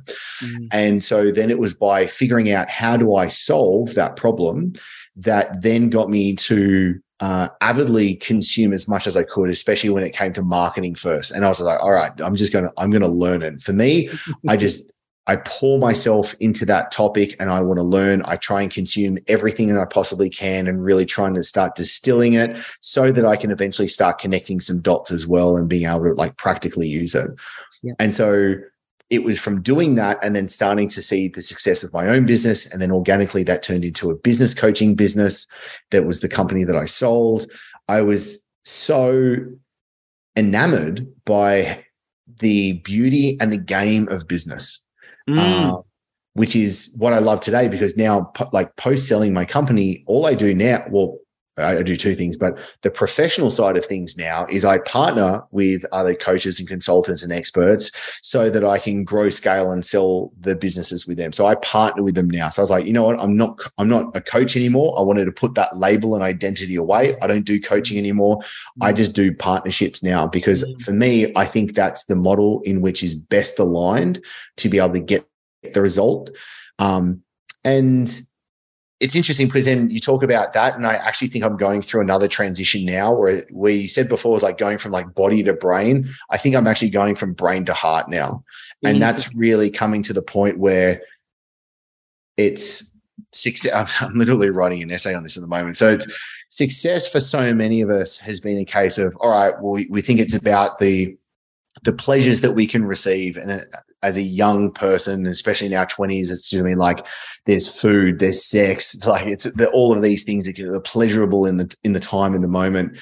And so then it was by figuring out how do I solve that problem that then got me to uh, avidly consume as much as I could, especially when it came to marketing first. And I was like, all right, I'm just gonna I'm gonna learn it. For me, I just I pour myself into that topic and I want to learn. I try and consume everything that I possibly can and really trying to start distilling it so that I can eventually start connecting some dots as well and being able to like practically use it. Yeah. And so it was from doing that and then starting to see the success of my own business. And then organically that turned into a business coaching business that was the company that I sold. I was so enamored by the beauty and the game of business, Mm. uh, which is what I love today because now, like post selling my company, all I do now, well, I I do two things, but the professional side of things now is I partner with other coaches and consultants and experts so that I can grow, scale, and sell the businesses with them. So I partner with them now. So I was like, you know what? I'm not I'm not a coach anymore. I wanted to put that label and identity away. I don't do coaching anymore. I just do partnerships now because Mm. for me, I think that's the model in which is best aligned to be able to get the result. Um, and it's interesting because then you talk about that, and I actually think I'm going through another transition now where we said before was like going from like body to brain. I think I'm actually going from brain to heart now. And mm-hmm. that's really coming to the point where it's success. I'm, I'm literally writing an essay on this at the moment. So it's success for so many of us has been a case of, all right, well, we, we think it's about the the pleasures that we can receive and as a young person especially in our 20s it's just I mean like there's food there's sex like it's all of these things that are pleasurable in the in the time in the moment.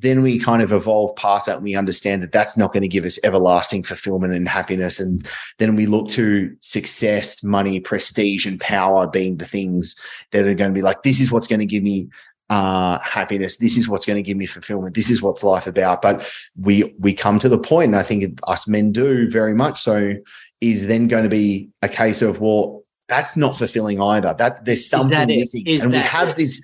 Then we kind of evolve past that and we understand that that's not going to give us everlasting fulfillment and happiness. And then we look to success money prestige and power being the things that are going to be like this is what's going to give me uh, happiness. This is what's going to give me fulfillment. This is what's life about. But we we come to the point, and I think us men do very much so. Is then going to be a case of well, that's not fulfilling either. That there's something that missing, Is and we have it? this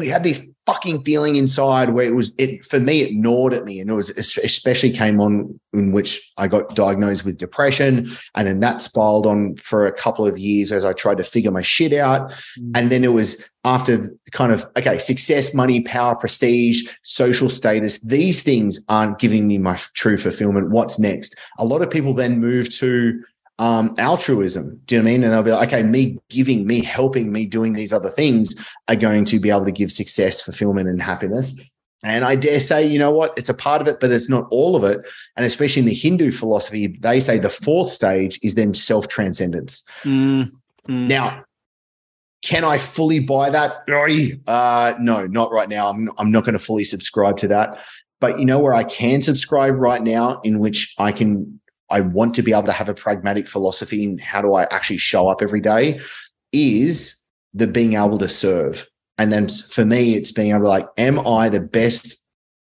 we had this fucking feeling inside where it was it for me it gnawed at me. And it was especially came on in which I got diagnosed with depression. And then that spiraled on for a couple of years as I tried to figure my shit out. Mm. and then it was after kind of okay success money power prestige social status these things aren't giving me my true fulfillment. What's next? A lot of people then move to um, altruism. Do you know what I mean? And they'll be like, okay, me giving, me helping, me doing these other things are going to be able to give success, fulfillment, and happiness. And I dare say, you know what? It's a part of it, but it's not all of it. And especially in the Hindu philosophy, they say the fourth stage is then self transcendence. Mm, mm. Now, can I fully buy that? Uh, no, not right now. I'm, I'm not going to fully subscribe to that. But you know where I can subscribe right now, in which I can, I want to be able to have a pragmatic philosophy in how do I actually show up every day, is the being able to serve. And then for me, it's being able to like, am I the best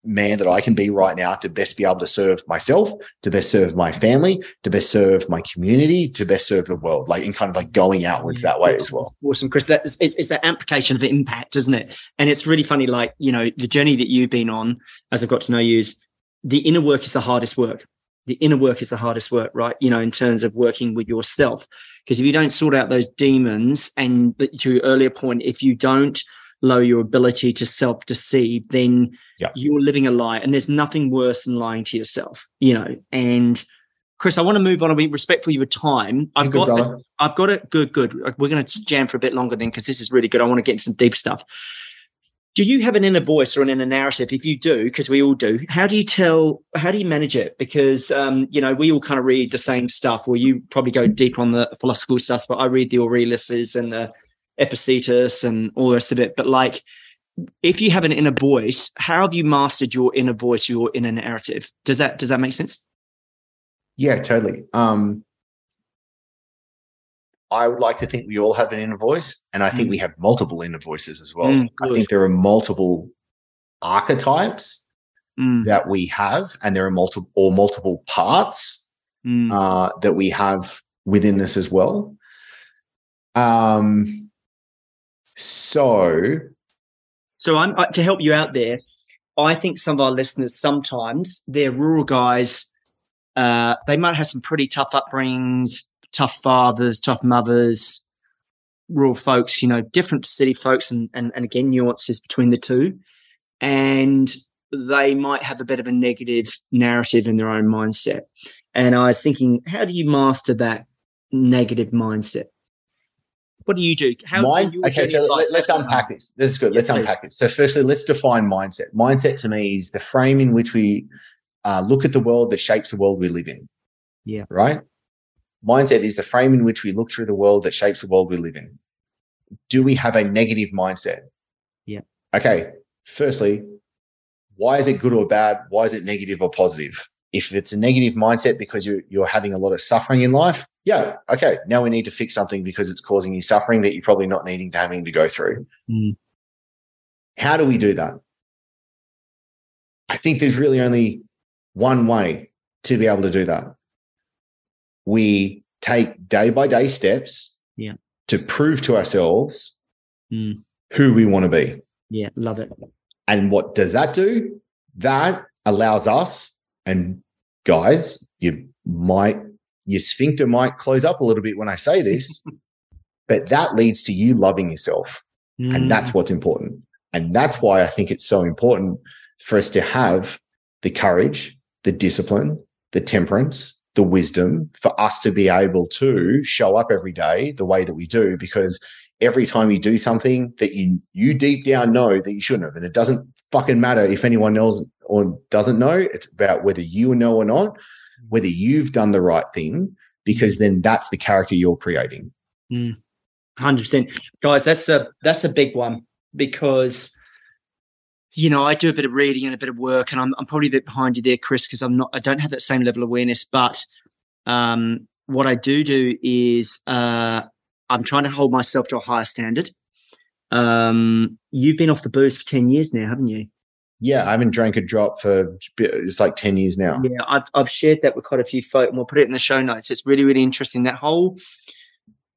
man that I can be right now to best be able to serve myself, to best serve my family, to best serve my community, to best serve the world, like in kind of like going outwards that way as well. Awesome, Chris. That's it's, it's that application of impact, isn't it? And it's really funny, like you know, the journey that you've been on, as I've got to know you, is the inner work is the hardest work. The inner work is the hardest work, right? You know, in terms of working with yourself, because if you don't sort out those demons, and to your earlier point, if you don't lower your ability to self-deceive, then Yeah. you're living a lie, and there's nothing worse than lying to yourself. You know, and Chris, I want to move on and be respectful of your time. I've Good, got brother. I've got it. Good, good. We're going to jam for a bit longer then because this is really good. I want to get into some deep stuff. Do you have an inner voice or an inner narrative? If you do, because we all do, how do you tell, how do you manage it? Because, um, you know, we all kind of read the same stuff. Well, you probably go deep on the philosophical stuff, but I read the Aureliuses and the Epictetus and all the rest of it. But like, if you have an inner voice, how have you mastered your inner voice, your inner narrative? Does that, does that make sense? Yeah, totally. Um, I would like to think we all have an inner voice, and I think Mm. we have multiple inner voices as well. Mm, I think there are multiple archetypes Mm, that we have, and there are multiple or multiple parts mm, uh, that we have within us as well. Um, so So I'm uh, to help you out there. I think some of our listeners sometimes they're rural guys. Uh, they might have some pretty tough upbringings, tough fathers, tough mothers, rural folks. You know, different to city folks, and and, and again nuances between the two. And they might have a bit of a negative narrative in their own mindset. And I was thinking, how do you master that negative mindset? What do you do? How Mind, your okay, so let, us unpack this. That's good. Yeah, let's please. unpack it. So, firstly, let's define mindset. Mindset to me is the frame in which we uh, look at the world that shapes the world we live in. Yeah. Right. Mindset is the frame in which we look through the world that shapes the world we live in. Do we have a negative mindset? Yeah. Okay. Firstly, why is it good or bad? Why is it negative or positive? If it's a negative mindset because you're, you're having a lot of suffering in life, yeah, okay. Now we need to fix something because it's causing you suffering that you're probably not needing to having to go through. Mm. How do we do that? I think there's really only one way to be able to do that. We take day by day steps Yeah. to prove to ourselves Mm. who we want to be. Yeah, love it. And what does that do? That allows us, and guys, you might, your sphincter might close up a little bit when I say this, but that leads to you loving yourself. Mm. And that's what's important. And that's why I think it's so important for us to have the courage, the discipline, the temperance, the wisdom for us to be able to show up every day the way that we do. Because every time you do something that you you deep down know that you shouldn't have, and it doesn't fucking matter if anyone else or doesn't know, it's about whether you know or not, whether you've done the right thing, because then that's the character you're creating. Mm. Hundred percent, guys. That's a that's a big one because you know I do a bit of reading and a bit of work, and I'm I'm probably a bit behind you there, Chris, because I'm not I don't have that same level of awareness. But um, what I do do is uh, I'm trying to hold myself to a higher standard. Um, you've been off the booze for ten years now, haven't you? Yeah, I haven't drank a drop for it's like 10 years now. Yeah, I've I've shared that with quite a few folk, and we'll put it in the show notes. It's really really interesting that whole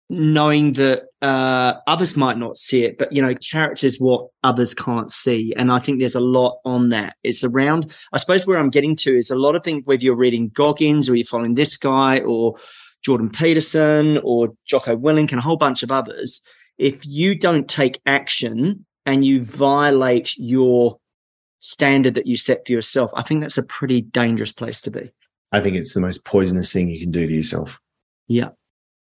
knowing that uh, others might not see it, but you know, character is what others can't see, and I think there's a lot on that. It's around, I suppose, where I'm getting to is a lot of things. Whether you're reading Goggins or you're following this guy or Jordan Peterson or Jocko Willink and a whole bunch of others, if you don't take action and you violate your standard that you set for yourself, I think that's a pretty dangerous place to be. I think it's the most poisonous thing you can do to yourself. Yeah.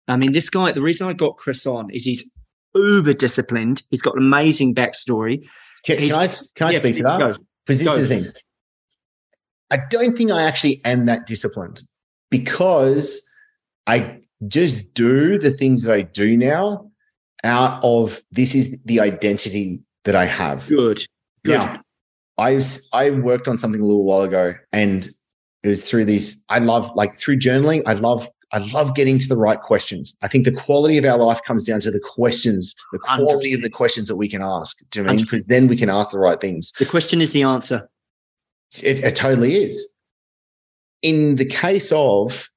I mean, this guy, the reason I got Chris on is he's uber disciplined. He's got an amazing backstory. Can, can I, can I Yeah, speak to that? Because this Go. is the thing. I don't think I actually am that disciplined because I just do the things that I do now out of this is the identity that I have. Good. Good. Now, I I worked on something a little while ago and it was through these I love like through journaling I love I love getting to the right questions. I think the quality of our life comes down to the questions, the quality of the questions that we can ask. Do you know what I mean? Because then we can ask the right things. The question is the answer. It, it totally is. In the case of,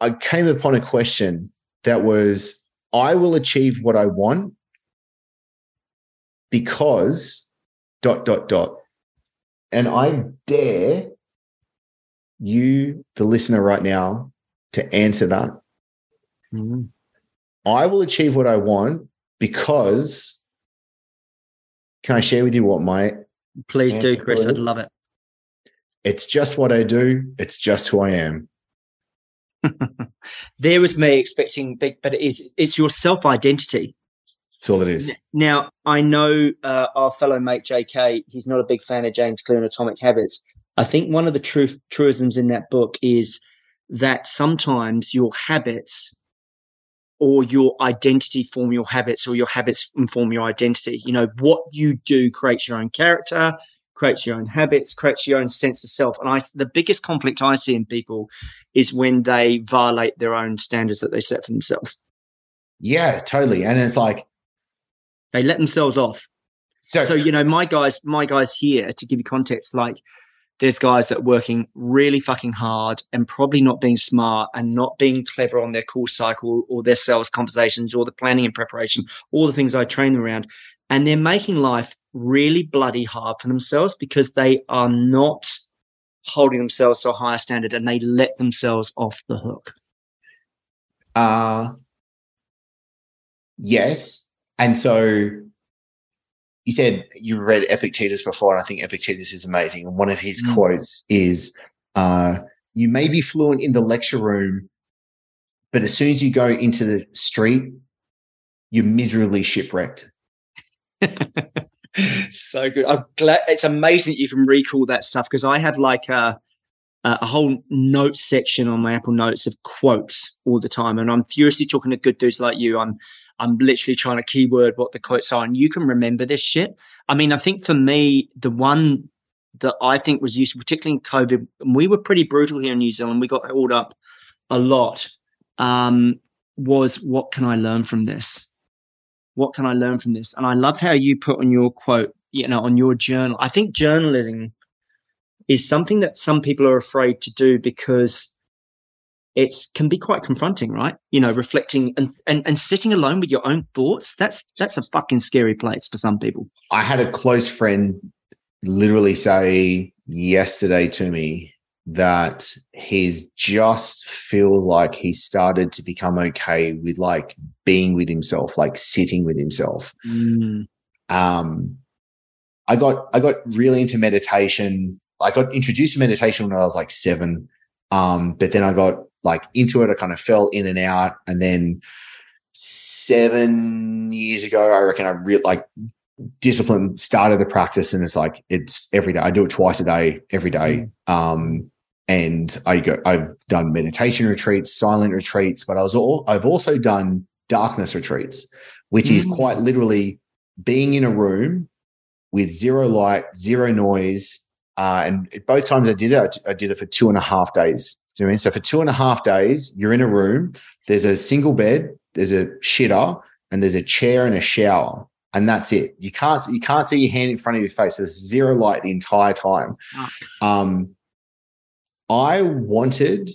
I came upon a question that was, I will achieve what I want because dot, dot, dot. And I dare you, the listener right now, to answer that. Mm. I will achieve what I want because, can I share with you what my Please do, Chris. I'd love it. it's just what I do. It's just who I am. there was me expecting big, but it is it's your self identity. That's all it is. Now, I know uh, our fellow mate JK, he's not a big fan of James Clear and Atomic Habits. I think one of the truth truisms in that book is that sometimes your habits or your identity form your habits or your habits inform your identity. You know, what you do creates your own character, creates your own habits, creates your own sense of self. And I the biggest conflict I see in people is when they violate their own standards that they set for themselves. Yeah, totally. And it's like, They let themselves off. so, so you know my guys my guys here to give you context like there's guys that are working really fucking hard and probably not being smart and not being clever on their call cycle or their sales conversations or the planning and preparation all the things i train them around and they're making life really bloody hard for themselves because they are not holding themselves to a higher standard and they let themselves off the hook uh, yes. And so you said you read Epictetus before, and I think Epictetus is amazing. And one of his Mm. quotes is, uh, you may be fluent in the lecture room, but as soon as you go into the street, you're miserably shipwrecked. so good. I'm glad it's amazing that you can recall that stuff because I have like a uh, a whole note section on my Apple Notes of quotes all the time, and I'm furiously talking to good dudes like you. I'm I'm literally trying to keyword what the quotes are, and you can remember this shit. I mean, I think for me, the one that I think was useful, particularly in COVID, and we were pretty brutal here in New Zealand. We got held up a lot. Um, was what can I learn from this? What can I learn from this? And I love how you put on your quote, you know, on your journal. I think journaling is something that some people are afraid to do because it can be quite confronting, right? You know, reflecting and, and and sitting alone with your own thoughts. That's that's a fucking scary place for some people. I had a close friend literally say yesterday to me that he's just feels like he started to become okay with like being with himself, like sitting with himself. Mm. Um, I got I got really into meditation. I got introduced to meditation when I was like seven. Um, but then I got like into it. I kind of fell in and out, and then seven years ago, I reckon I really like discipline started the practice and it's like it's every day i do it twice a day every day mm. um and i go i've done meditation retreats silent retreats but i was all i've also done darkness retreats which mm. is quite literally being in a room with zero light zero noise uh, and both times i did it I, did it for two and a half days you know so for two and a half days you're in a room there's a single bed there's a shitter and there's a chair and a shower and that's it. You can't you can't see your hand in front of your face. There's zero light the entire time. Oh. Um, I wanted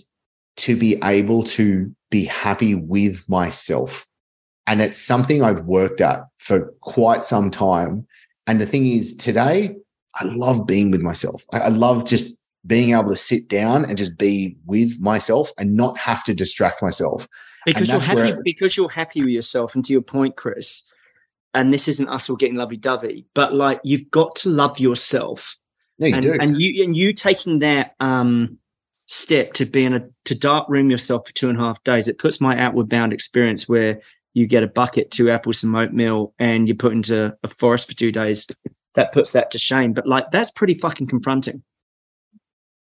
to be able to be happy with myself, and it's something I've worked at for quite some time. And the thing is, today I love being with myself. I, I love just being able to sit down and just be with myself and not have to distract myself. Because you're happy. because you're happy with yourself. And to your point, Chris and this isn't us all getting lovey dovey, but like you've got to love yourself. No, you and, do. And you and you taking that um, step to be in a to dark room yourself for two and a half days, it puts my outward bound experience where you get a bucket, two apples, some oatmeal, and you're put into a forest for two days. That puts that to shame. But like that's pretty fucking confronting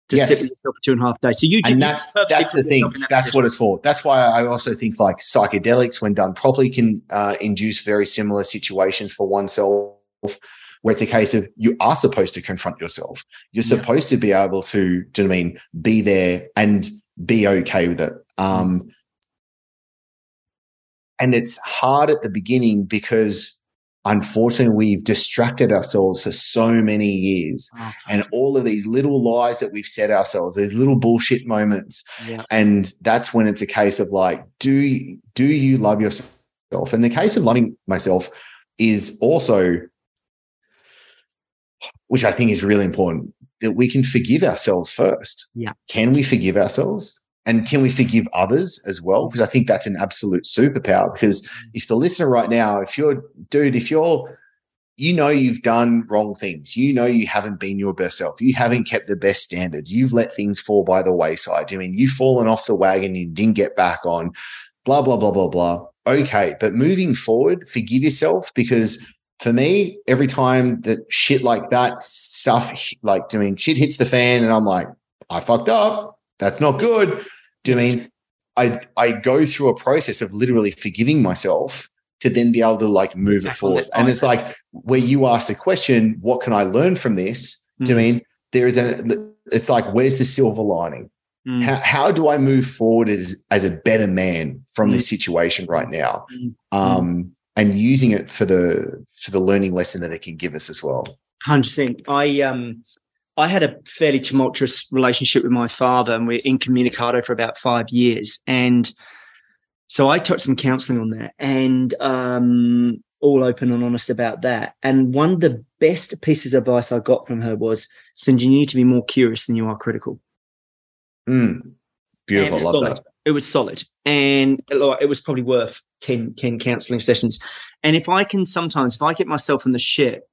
to yes. sit with yourself for two and a half days. So you and that's that's the thing. That that's position. what it's for. That's why I also think like psychedelics, when done properly, can uh, induce very similar situations for oneself. Where it's a case of you are supposed to confront yourself. You're yeah. supposed to be able to, do you know I mean, be there and be okay with it. Um, and it's hard at the beginning because unfortunately we've distracted ourselves for so many years. Oh, and all of these little lies that we've set ourselves these little bullshit moments. Yeah. and that's when it's a case of like do do you love yourself? And the case of loving myself is also which i think is really important that we can forgive ourselves first. Yeah. Can we forgive ourselves and can we forgive others as well? Because I think that's an absolute superpower. Because mm. if the listener right now, if you're, dude, if you're, you know, you've done wrong things, you know, you haven't been your best self, you haven't kept the best standards, you've let things fall by the wayside. I mean, you've fallen off the wagon, you didn't get back on, blah, blah, blah, blah, blah. Okay. But moving forward, forgive yourself because for me, every time that shit like that stuff, like doing shit hits the fan and I'm like, I fucked up. That's not good. Do you mean I I go through a process of literally forgiving myself to then be able to like move it forward. And it's like where you ask the question, what can I learn from this? Mm. Do you mean there is a it's like where's the silver lining? Mm. How, how do I move forward as, as a better man from mm. this situation right now? Mm. Um, and using it for the for the learning lesson that it can give us as well. Hundred percent. I um I had a fairly tumultuous relationship with my father, and we're incommunicado for about five years. And so I took some counseling on that and um, all open and honest about that. And one of the best pieces of advice I got from her was, St. you need to be more curious than you are critical. Mm, beautiful. Love solid. that. It was solid. And it was probably worth 10, 10 counseling sessions. And if I can sometimes, if I get myself in the shit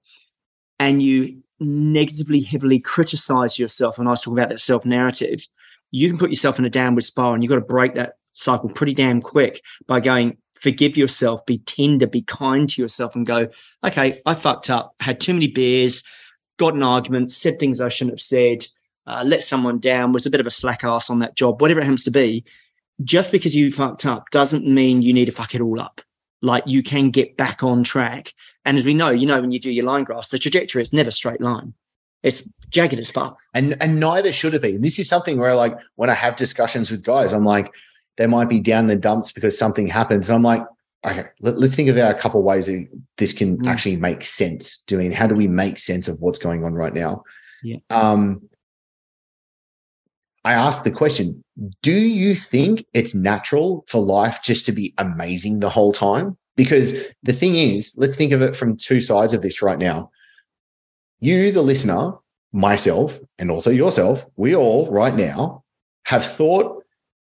and you negatively, heavily criticize yourself, and I was talking about that self narrative, you can put yourself in a downward spiral and you've got to break that cycle pretty damn quick by going, forgive yourself, be tender, be kind to yourself, and go, okay, I fucked up, had too many beers, got an argument, said things I shouldn't have said. uh, let someone down, was a bit of a slack ass on that job, whatever it happens to be, just because you fucked up doesn't mean you need to fuck it all up. Like you can get back on track. And as we know, you know, when you do your line graphs, the trajectory is never straight line. It's jagged as fuck. And and neither should it be. And this is something where like when I have discussions with guys, I'm like, they might be down the dumps because something happens. And I'm like, okay, let, us think about a couple of ways that this can mm. actually make sense. Doing how do we make sense of what's going on right now? Yeah. Um, I asked the question Do you think it's natural for life just to be amazing the whole time? Because the thing is, let's think of it from two sides of this right now. You, the listener, myself, and also yourself, we all right now have thought,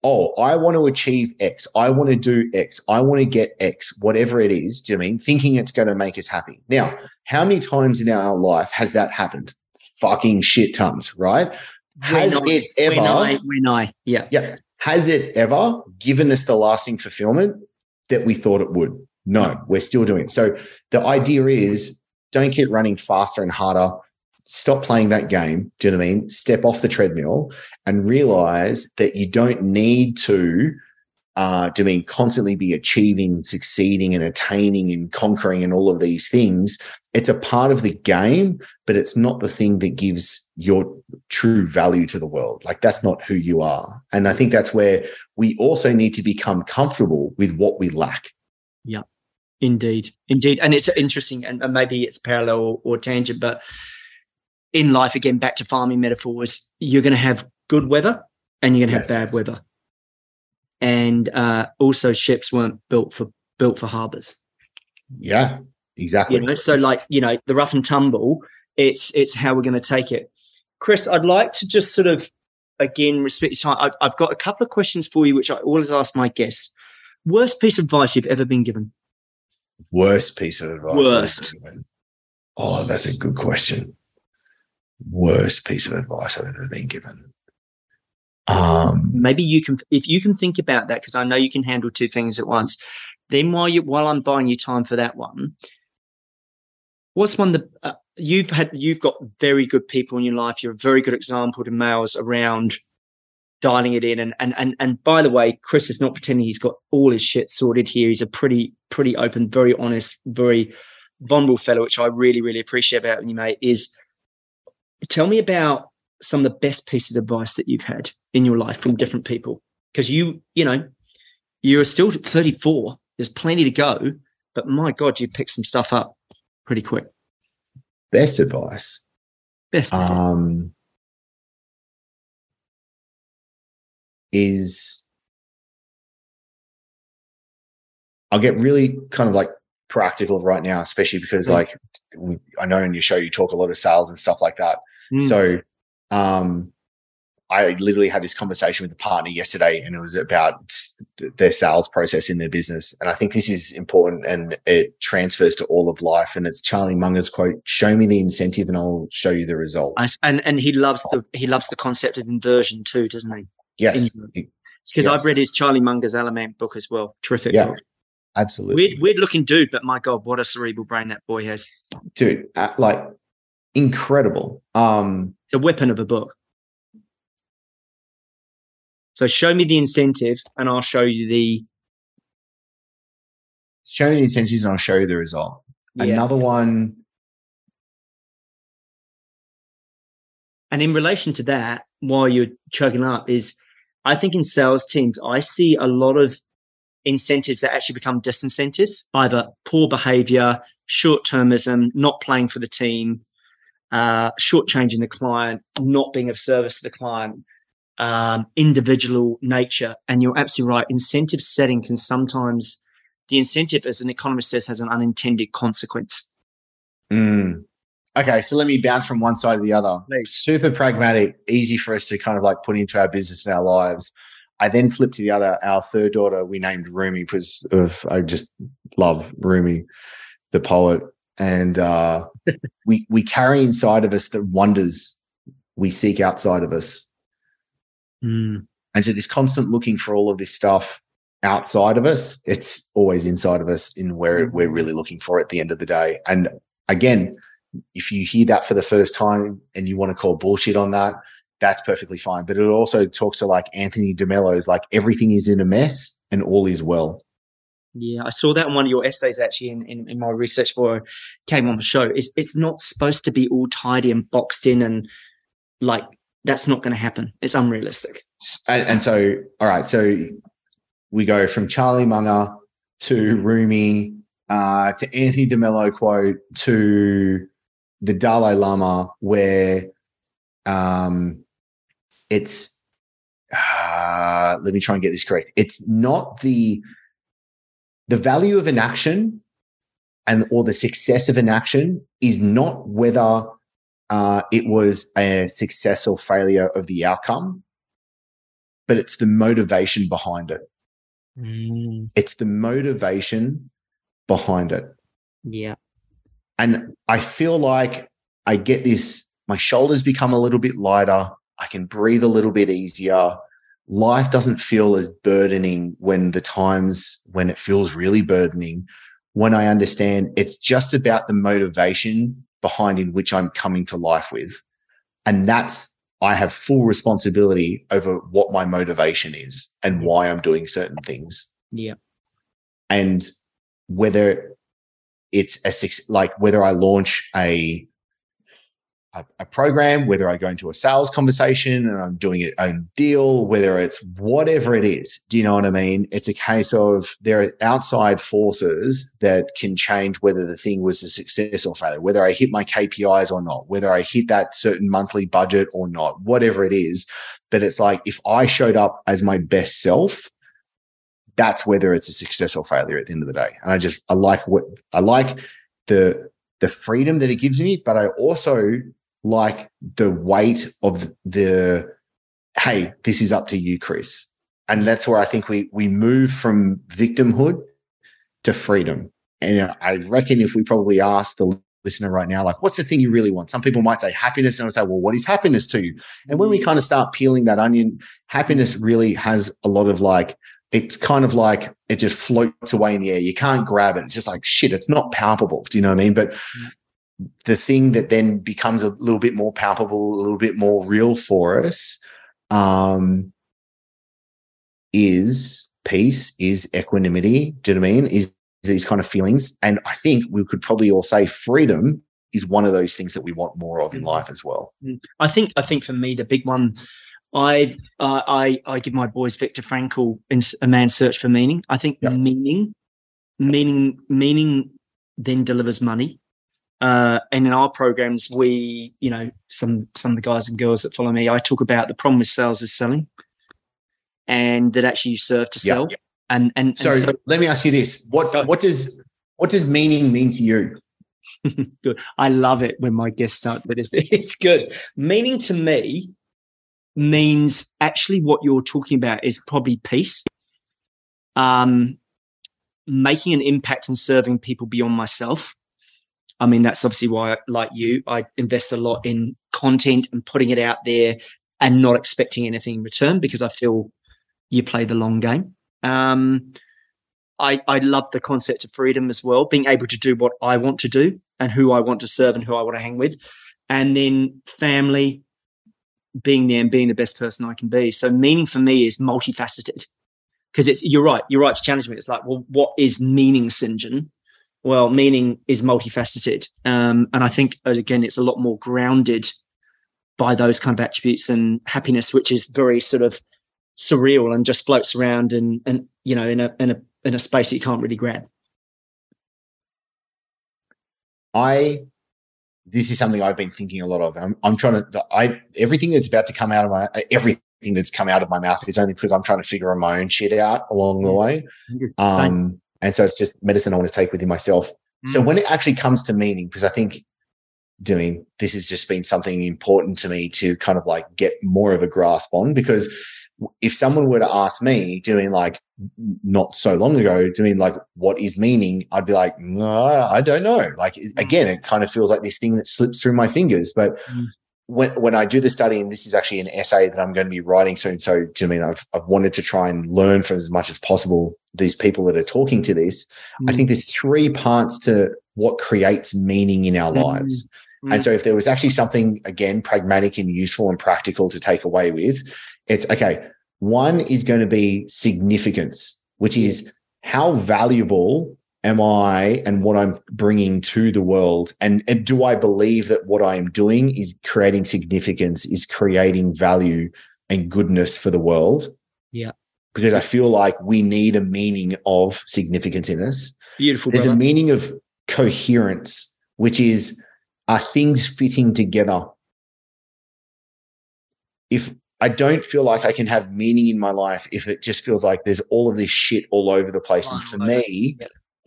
oh, I want to achieve X. I want to do X. I want to get X, whatever it is. Do you know I mean? Thinking it's going to make us happy. Now, how many times in our life has that happened? Fucking shit tons, right? Has it I, ever? When I, when I, yeah, yeah. Has it ever given us the lasting fulfillment that we thought it would? No, we're still doing it. So the idea is don't keep running faster and harder. Stop playing that game. Do you know what I mean? Step off the treadmill and realize that you don't need to uh, to mean constantly be achieving, succeeding, and attaining and conquering and all of these things. It's a part of the game, but it's not the thing that gives your true value to the world. Like that's not who you are. And I think that's where we also need to become comfortable with what we lack. Yeah, indeed. Indeed. And it's interesting, and maybe it's parallel or, or tangent, but in life, again, back to farming metaphors, you're going to have good weather and you're going to yes. have bad weather. And uh, also, ships weren't built for built for harbors. Yeah, exactly. You know, so like you know, the rough and tumble. It's it's how we're going to take it. Chris, I'd like to just sort of again respect your time. I've, I've got a couple of questions for you, which I always ask my guests. Worst piece of advice you've ever been given? Worst piece of advice. Worst. Oh, that's a good question. Worst piece of advice I've ever been given. Um, Maybe you can, if you can think about that, because I know you can handle two things at once. Then while you while I'm buying you time for that one, what's one that uh, you've had? You've got very good people in your life. You're a very good example to males around dialing it in. And and and and by the way, Chris is not pretending he's got all his shit sorted here. He's a pretty pretty open, very honest, very vulnerable fellow, which I really really appreciate about you, mate. Is tell me about some of the best pieces of advice that you've had in your life from different people? Because you, you know, you're still 34. There's plenty to go, but my God, you picked some stuff up pretty quick. Best advice. Best. Advice. Um, is I'll get really kind of like practical right now, especially because like I know in your show you talk a lot of sales and stuff like that. Mm. So um, I literally had this conversation with a partner yesterday, and it was about their sales process in their business. And I think this is important, and it transfers to all of life. And it's Charlie Munger's quote: "Show me the incentive, and I'll show you the result." And and he loves the he loves the concept of inversion too, doesn't he? Yes, because yes. I've read his Charlie Munger's Almanack book as well. Terrific yeah. book. Absolutely. Weird, weird looking dude, but my God, what a cerebral brain that boy has. Dude, uh, like incredible. Um, the weapon of a book. So show me the incentive and I'll show you the show me the incentives and I'll show you the result. Yeah. Another one. And in relation to that, while you're chugging up, is I think in sales teams, I see a lot of incentives that actually become disincentives, either poor behavior, short termism, not playing for the team, uh, shortchanging the client, not being of service to the client, um, individual nature. And you're absolutely right. Incentive setting can sometimes, the incentive, as an economist says, has an unintended consequence. Mm. Okay, so let me bounce from one side to the other. Please. Super pragmatic, easy for us to kind of like put into our business and our lives. I then flipped to the other. Our third daughter, we named Rumi because of I just love Rumi, the poet and uh, we we carry inside of us the wonders we seek outside of us. Mm. And so this constant looking for all of this stuff outside of us, it's always inside of us in where we're really looking for at the end of the day. And again, if you hear that for the first time and you want to call bullshit on that, that's perfectly fine. But it also talks to like Anthony DeMello's like everything is in a mess and all is well. Yeah, I saw that in one of your essays actually in, in, in my research for came on the show. It's it's not supposed to be all tidy and boxed in and like that's not going to happen. It's unrealistic. And, and, so, all right, so we go from Charlie Munger to Rumi uh, to Anthony DeMello quote to the Dalai Lama, where um, it's uh, let me try and get this correct. It's not the the value of an action and or the success of an action is not whether uh, it was a success or failure of the outcome, but it's the motivation behind it. Mm. It's the motivation behind it. Yeah. And I feel like I get this, my shoulders become a little bit lighter. I can breathe a little bit easier. Life doesn't feel as burdening when the times when it feels really burdening. When I understand it's just about the motivation behind in which I'm coming to life with. And that's, I have full responsibility over what my motivation is and why I'm doing certain things. Yeah. And whether it's a like whether I launch a, a, a program, whether I go into a sales conversation and I'm doing it a deal, whether it's whatever it is. Do you know what I mean? It's a case of there are outside forces that can change whether the thing was a success or failure, whether I hit my KPIs or not, whether I hit that certain monthly budget or not, whatever it is. But it's like if I showed up as my best self, that's whether it's a success or failure at the end of the day. And I just I like what I like the the freedom that it gives me, but I also like the weight of the hey, this is up to you, Chris. And that's where I think we we move from victimhood to freedom. And I reckon if we probably ask the listener right now, like, what's the thing you really want? Some people might say happiness, and I say, well, what is happiness to you? And when we mm. kind of start peeling that onion, happiness really has a lot of like it's kind of like it just floats away in the air. You can't grab it. It's just like shit. It's not palpable. Do you know what I mean? But mm. The thing that then becomes a little bit more palpable, a little bit more real for us, um, is peace, is equanimity. Do you know what I mean? Is these kind of feelings, and I think we could probably all say freedom is one of those things that we want more of in mm. life as well. Mm. I think. I think for me, the big one I uh, I I give my boys Viktor Frankl in A Man's Search for Meaning. I think yep. meaning, meaning, meaning then delivers money. Uh, and in our programs, we, you know, some some of the guys and girls that follow me, I talk about the problem with sales is selling, and that actually you serve to sell. And, and, and so, so, let me ask you this: what what does what does meaning mean to you? good. I love it when my guests start with this. It's good. Meaning to me means actually what you're talking about is probably peace. Um, making an impact and serving people beyond myself. I mean, that's obviously why, like you, I invest a lot in content and putting it out there and not expecting anything in return because I feel you play the long game. Um, I, I love the concept of freedom as well, being able to do what I want to do and who I want to serve and who I want to hang with. And then family, being there and being the best person I can be. So meaning for me is multifaceted because it's you're right. You're right to challenge me. It's like, well, what is meaning, St. Well, meaning is multifaceted, um, and I think again, it's a lot more grounded by those kind of attributes and happiness, which is very sort of surreal and just floats around and and you know in a in a in a space that you can't really grab. I this is something I've been thinking a lot of. I'm, I'm trying to, I, everything that's about to come out of my, everything that's come out of my mouth is only because I'm trying to figure my own shit out along the way. Um, and so it's just medicine I want to take within myself. Mm. So when it actually comes to meaning, because I think doing this has just been something important to me to kind of like get more of a grasp on because if someone were to ask me doing like not so long ago doing like what is meaning i'd be like no i don't know like mm. again it kind of feels like this thing that slips through my fingers but mm. when when i do the study and this is actually an essay that i'm going to be writing soon so do you mean I've, I've wanted to try and learn from as much as possible these people that are talking to this mm. i think there's three parts to what creates meaning in our mm. lives Mm. And so if there was actually something, again, pragmatic and useful and practical to take away with, it's okay. One is going to be significance, which is how valuable am I and what I'm bringing to the world? And, and do I believe that what I am doing is creating significance, is creating value and goodness for the world? Yeah. Because I feel like we need a meaning of significance in us. Beautiful. There's brother. a meaning of coherence, which is are things fitting together? If I don't feel like I can have meaning in my life if it just feels like there's all of this shit all over the place. And for me.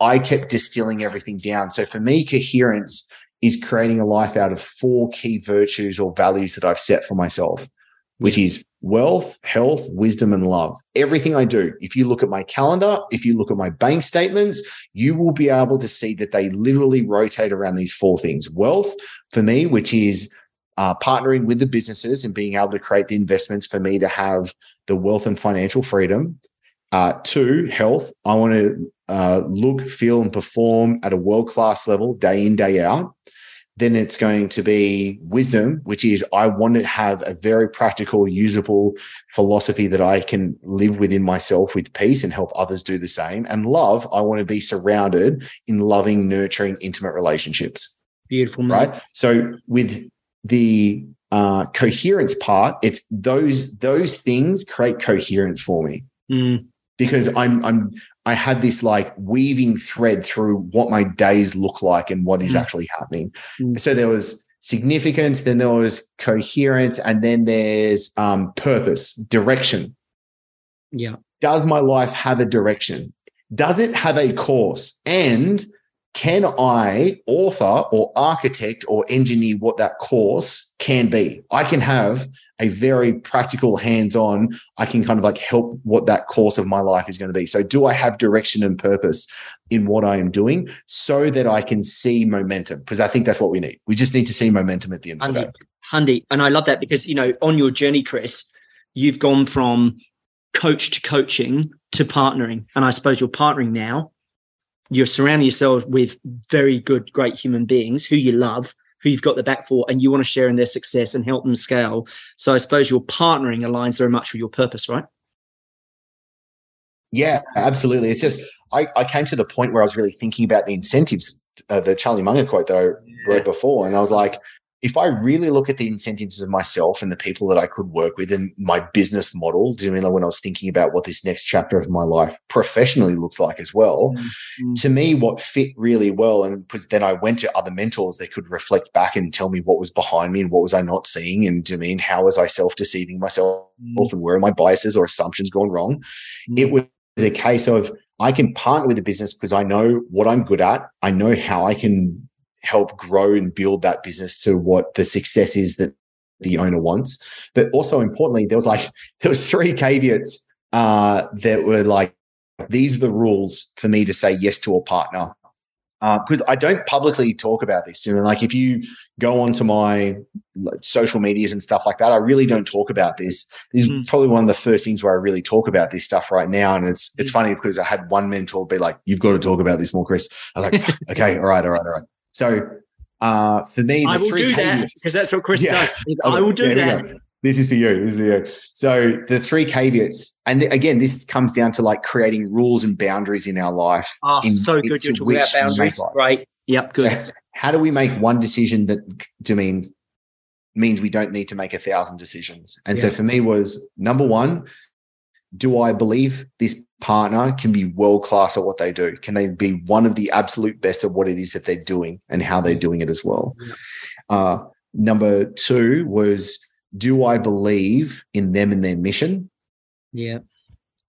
I kept distilling everything down. So for me, coherence is creating a life out of four key virtues or values that I've set for myself, which is wealth, health, wisdom, and love. Everything I do, if you look at my calendar, if you look at my bank statements, you will be able to see that they literally rotate around these four things. Wealth for me, which is uh, partnering with the businesses and being able to create the investments for me to have the wealth and financial freedom. Uh, two, health. I want to uh, look, feel, and perform at a world class level day in, day out. Then it's going to be wisdom, which is I want to have a very practical, usable philosophy that I can live within myself with peace and help others do the same. And love, I want to be surrounded in loving, nurturing, intimate relationships. Beautiful, man. right? So with the uh, coherence part, it's those those things create coherence for me. Mm. Because I'm I'm I had this like weaving thread through what my days look like and what is mm. actually happening. Mm. So there was significance, then there was coherence, and then there's um, purpose, direction. Yeah. Does my life have a direction? Does it have a course? And can I author or architect or engineer what that course can be? I can have a very practical, hands on, I can kind of like help what that course of my life is going to be. So, do I have direction and purpose in what I am doing so that I can see momentum? Because I think that's what we need. We just need to see momentum at the end of the day. Handy. And I love that because, you know, on your journey, Chris, you've gone from coach to coaching to partnering. And I suppose you're partnering now you're surrounding yourself with very good, great human beings who you love, who you've got the back for, and you want to share in their success and help them scale. So I suppose your partnering aligns very much with your purpose, right? Yeah, absolutely. It's just I, I came to the point where I was really thinking about the incentives, uh, the Charlie Munger quote that I yeah. wrote before, and I was like, if I really look at the incentives of myself and the people that I could work with and my business model, do you mean like when I was thinking about what this next chapter of my life professionally looks like as well? Mm-hmm. To me, what fit really well, and because then I went to other mentors that could reflect back and tell me what was behind me and what was I not seeing, and do you mean how was I self deceiving myself mm-hmm. and where are my biases or assumptions gone wrong? Mm-hmm. It was a case of I can partner with a business because I know what I'm good at. I know how I can help grow and build that business to what the success is that the owner wants. But also importantly, there was like there was three caveats uh, that were like these are the rules for me to say yes to a partner. Because uh, I don't publicly talk about this. You know, like if you go onto my social medias and stuff like that, I really don't talk about this. This is mm. probably one of the first things where I really talk about this stuff right now. And it's it's hmm. funny because I had one mentor be like, "You've got to talk about this more, Chris." I was like, "Okay, all right, all right, all right." So uh, for me, I will do that because that's what Chris yeah. does. Is I will do that. This is for you. This is for you. So the three caveats, and th- again, this comes down to like creating rules and boundaries in our life. Oh, in, so good. You're talking about boundaries, right? Yep, good. So how do we make one decision that to mean means we don't need to make a thousand decisions? And yeah. so for me was number one, do I believe this partner can be world class at what they do? Can they be one of the absolute best at what it is that they're doing and how they're doing it as well? Yeah. Uh, number two was, do I believe in them and their mission? Yeah.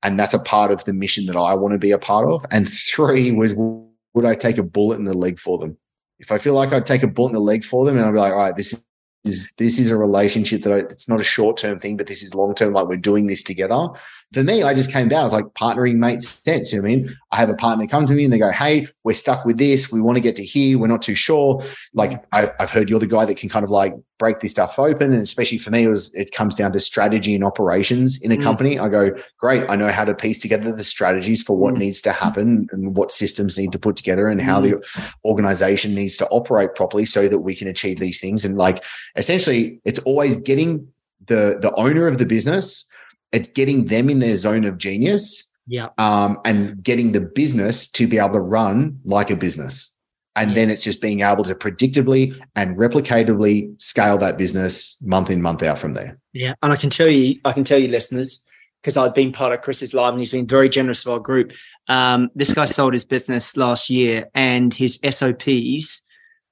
And that's a part of the mission that I want to be a part of. And three was, would I take a bullet in the leg for them? If I feel like I'd take a bullet in the leg for them and I'd be like, all right, this is this is a relationship that I, it's not a short term thing, but this is long term. Like we're doing this together. For me, I just came down. I was like, partnering makes sense. You know I mean, I have a partner come to me and they go, Hey, we're stuck with this. We want to get to here. We're not too sure. Like, I, have heard you're the guy that can kind of like break this stuff open. And especially for me, it, was, it comes down to strategy and operations in a mm. company. I go, Great. I know how to piece together the strategies for what mm. needs to happen and what systems need to put together and how mm. the organization needs to operate properly so that we can achieve these things. And like, essentially, it's always getting the the owner of the business it's getting them in their zone of genius yeah. um, and getting the business to be able to run like a business. And yeah. then it's just being able to predictably and replicatively scale that business month in month out from there. Yeah and i can tell you i can tell you listeners because i've been part of chris's live and he's been very generous of our group. Um, this guy sold his business last year and his sops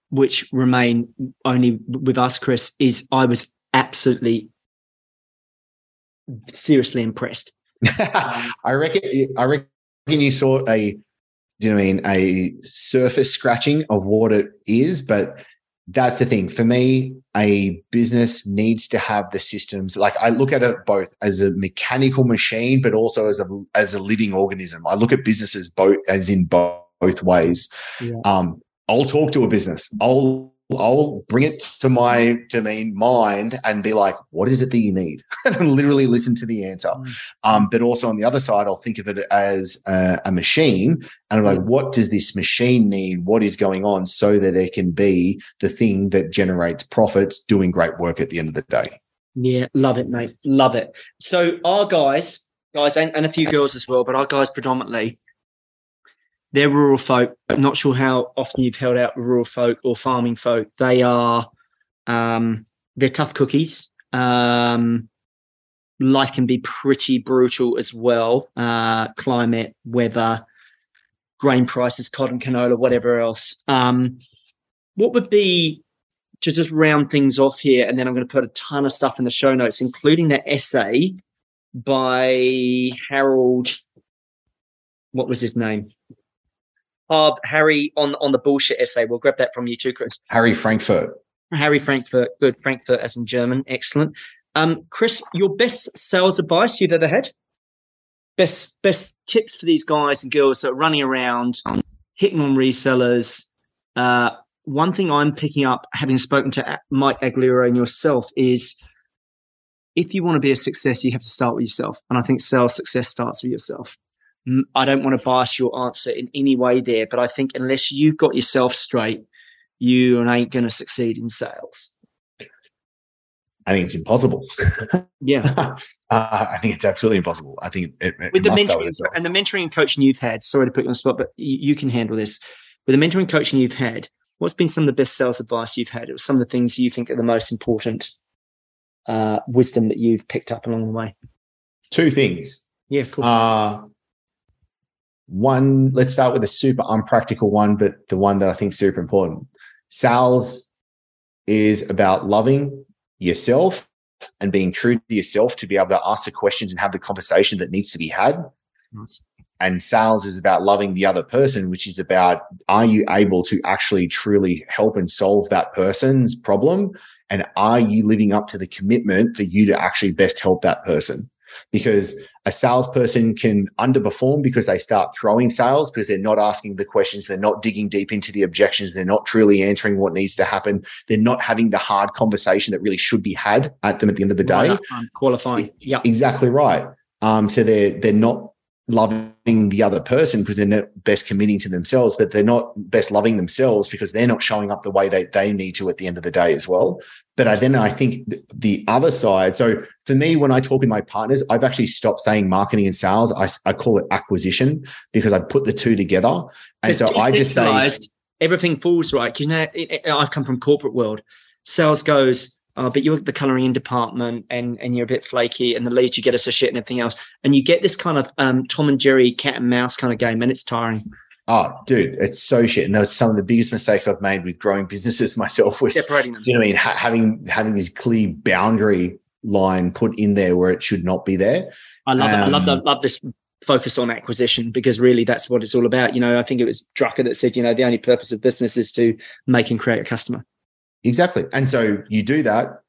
which remain only with us chris is i was absolutely seriously impressed. I reckon. I reckon you saw a. Do you know I mean a surface scratching of what it is? But that's the thing for me. A business needs to have the systems. Like I look at it both as a mechanical machine, but also as a as a living organism. I look at businesses both as in both, both ways. Yeah. Um, I'll talk to a business. I'll I'll bring it to my to me mind and be like, what is it that you need? and literally listen to the answer. Mm. Um, but also on the other side, I'll think of it as a, a, machine and I'm like, mm. what does this machine need? What is going on so that it can be the thing that generates profits, doing great work at the end of the day. Yeah, love it, mate. Love it. So our guys, guys, and, and a few girls as well, but our guys predominantly they're rural folk. I'm not sure how often you've held out rural folk or farming folk. They are um, they're tough cookies. Um, life can be pretty brutal as well. Uh, climate, weather, grain prices, cotton, canola, whatever else. Um, what would be to just round things off here, and then I'm going to put a ton of stuff in the show notes, including that essay by Harold. What was his name? Of Harry on on the bullshit essay. We'll grab that from you too, Chris. Harry Frankfurt. Harry Frankfurt. Good. Frankfurt as in German. Excellent. Um, Chris, your best sales advice you've ever had? Best best tips for these guys and girls that are running around, hitting on resellers. Uh, one thing I'm picking up, having spoken to Mike Aguilera and yourself, is if you want to be a success, you have to start with yourself. And I think sales success starts with yourself. I don't want to bias your answer in any way there, but I think unless you've got yourself straight, you ain't going to succeed in sales. I think it's impossible. Yeah, uh, I think it's absolutely impossible. I think it, it with the mentoring and the mentoring and coaching you've had. Sorry to put you on the spot, but you, you, can handle this. With the mentoring coaching you've had, what's been some of the best sales advice you've had? Or some of the things you think are the most important uh, wisdom that you've picked up along the way. Two things. Yeah, cool. Uh, one, let's start with a super unpractical one, but the one that I think is super important. Sales is about loving yourself and being true to yourself to be able to ask the questions and have the conversation that needs to be had. Nice. And sales is about loving the other person, which is about are you able to actually truly help and solve that person's problem? And are you living up to the commitment for you to actually best help that person? Because a salesperson can underperform because they start throwing sales because they're not asking the questions, they're not digging deep into the objections, they're not truly answering what needs to happen, they're not having the hard conversation that really should be had at them at the end of the day. Qualifying, yeah, exactly right. Um, so they're they're not loving the other person because they're not best committing to themselves, but they're not best loving themselves because they're not showing up the way they, they need to at the end of the day as well. But I, then I think the other side. So for me, when I talk with my partners, I've actually stopped saying marketing and sales. I, I call it acquisition because I put the two together. And so I just say everything falls right. Because you know, it, it, I've come from corporate world. Sales goes, uh, but you're the coloring in department and and you're a bit flaky and the leads you get us a shit and everything else and you get this kind of um, tom and jerry cat and mouse kind of game and it's tiring oh dude it's so shit. And those some of the biggest mistakes i've made with growing businesses myself was separating them. you know what i mean? Ha- having having this clear boundary line put in there where it should not be there. I love um, it. I love, that, love this focus on acquisition because really that's what it's all about. You know i think it was drucker that said you know the only purpose of business is to make and create a customer. Exactly. And so you do that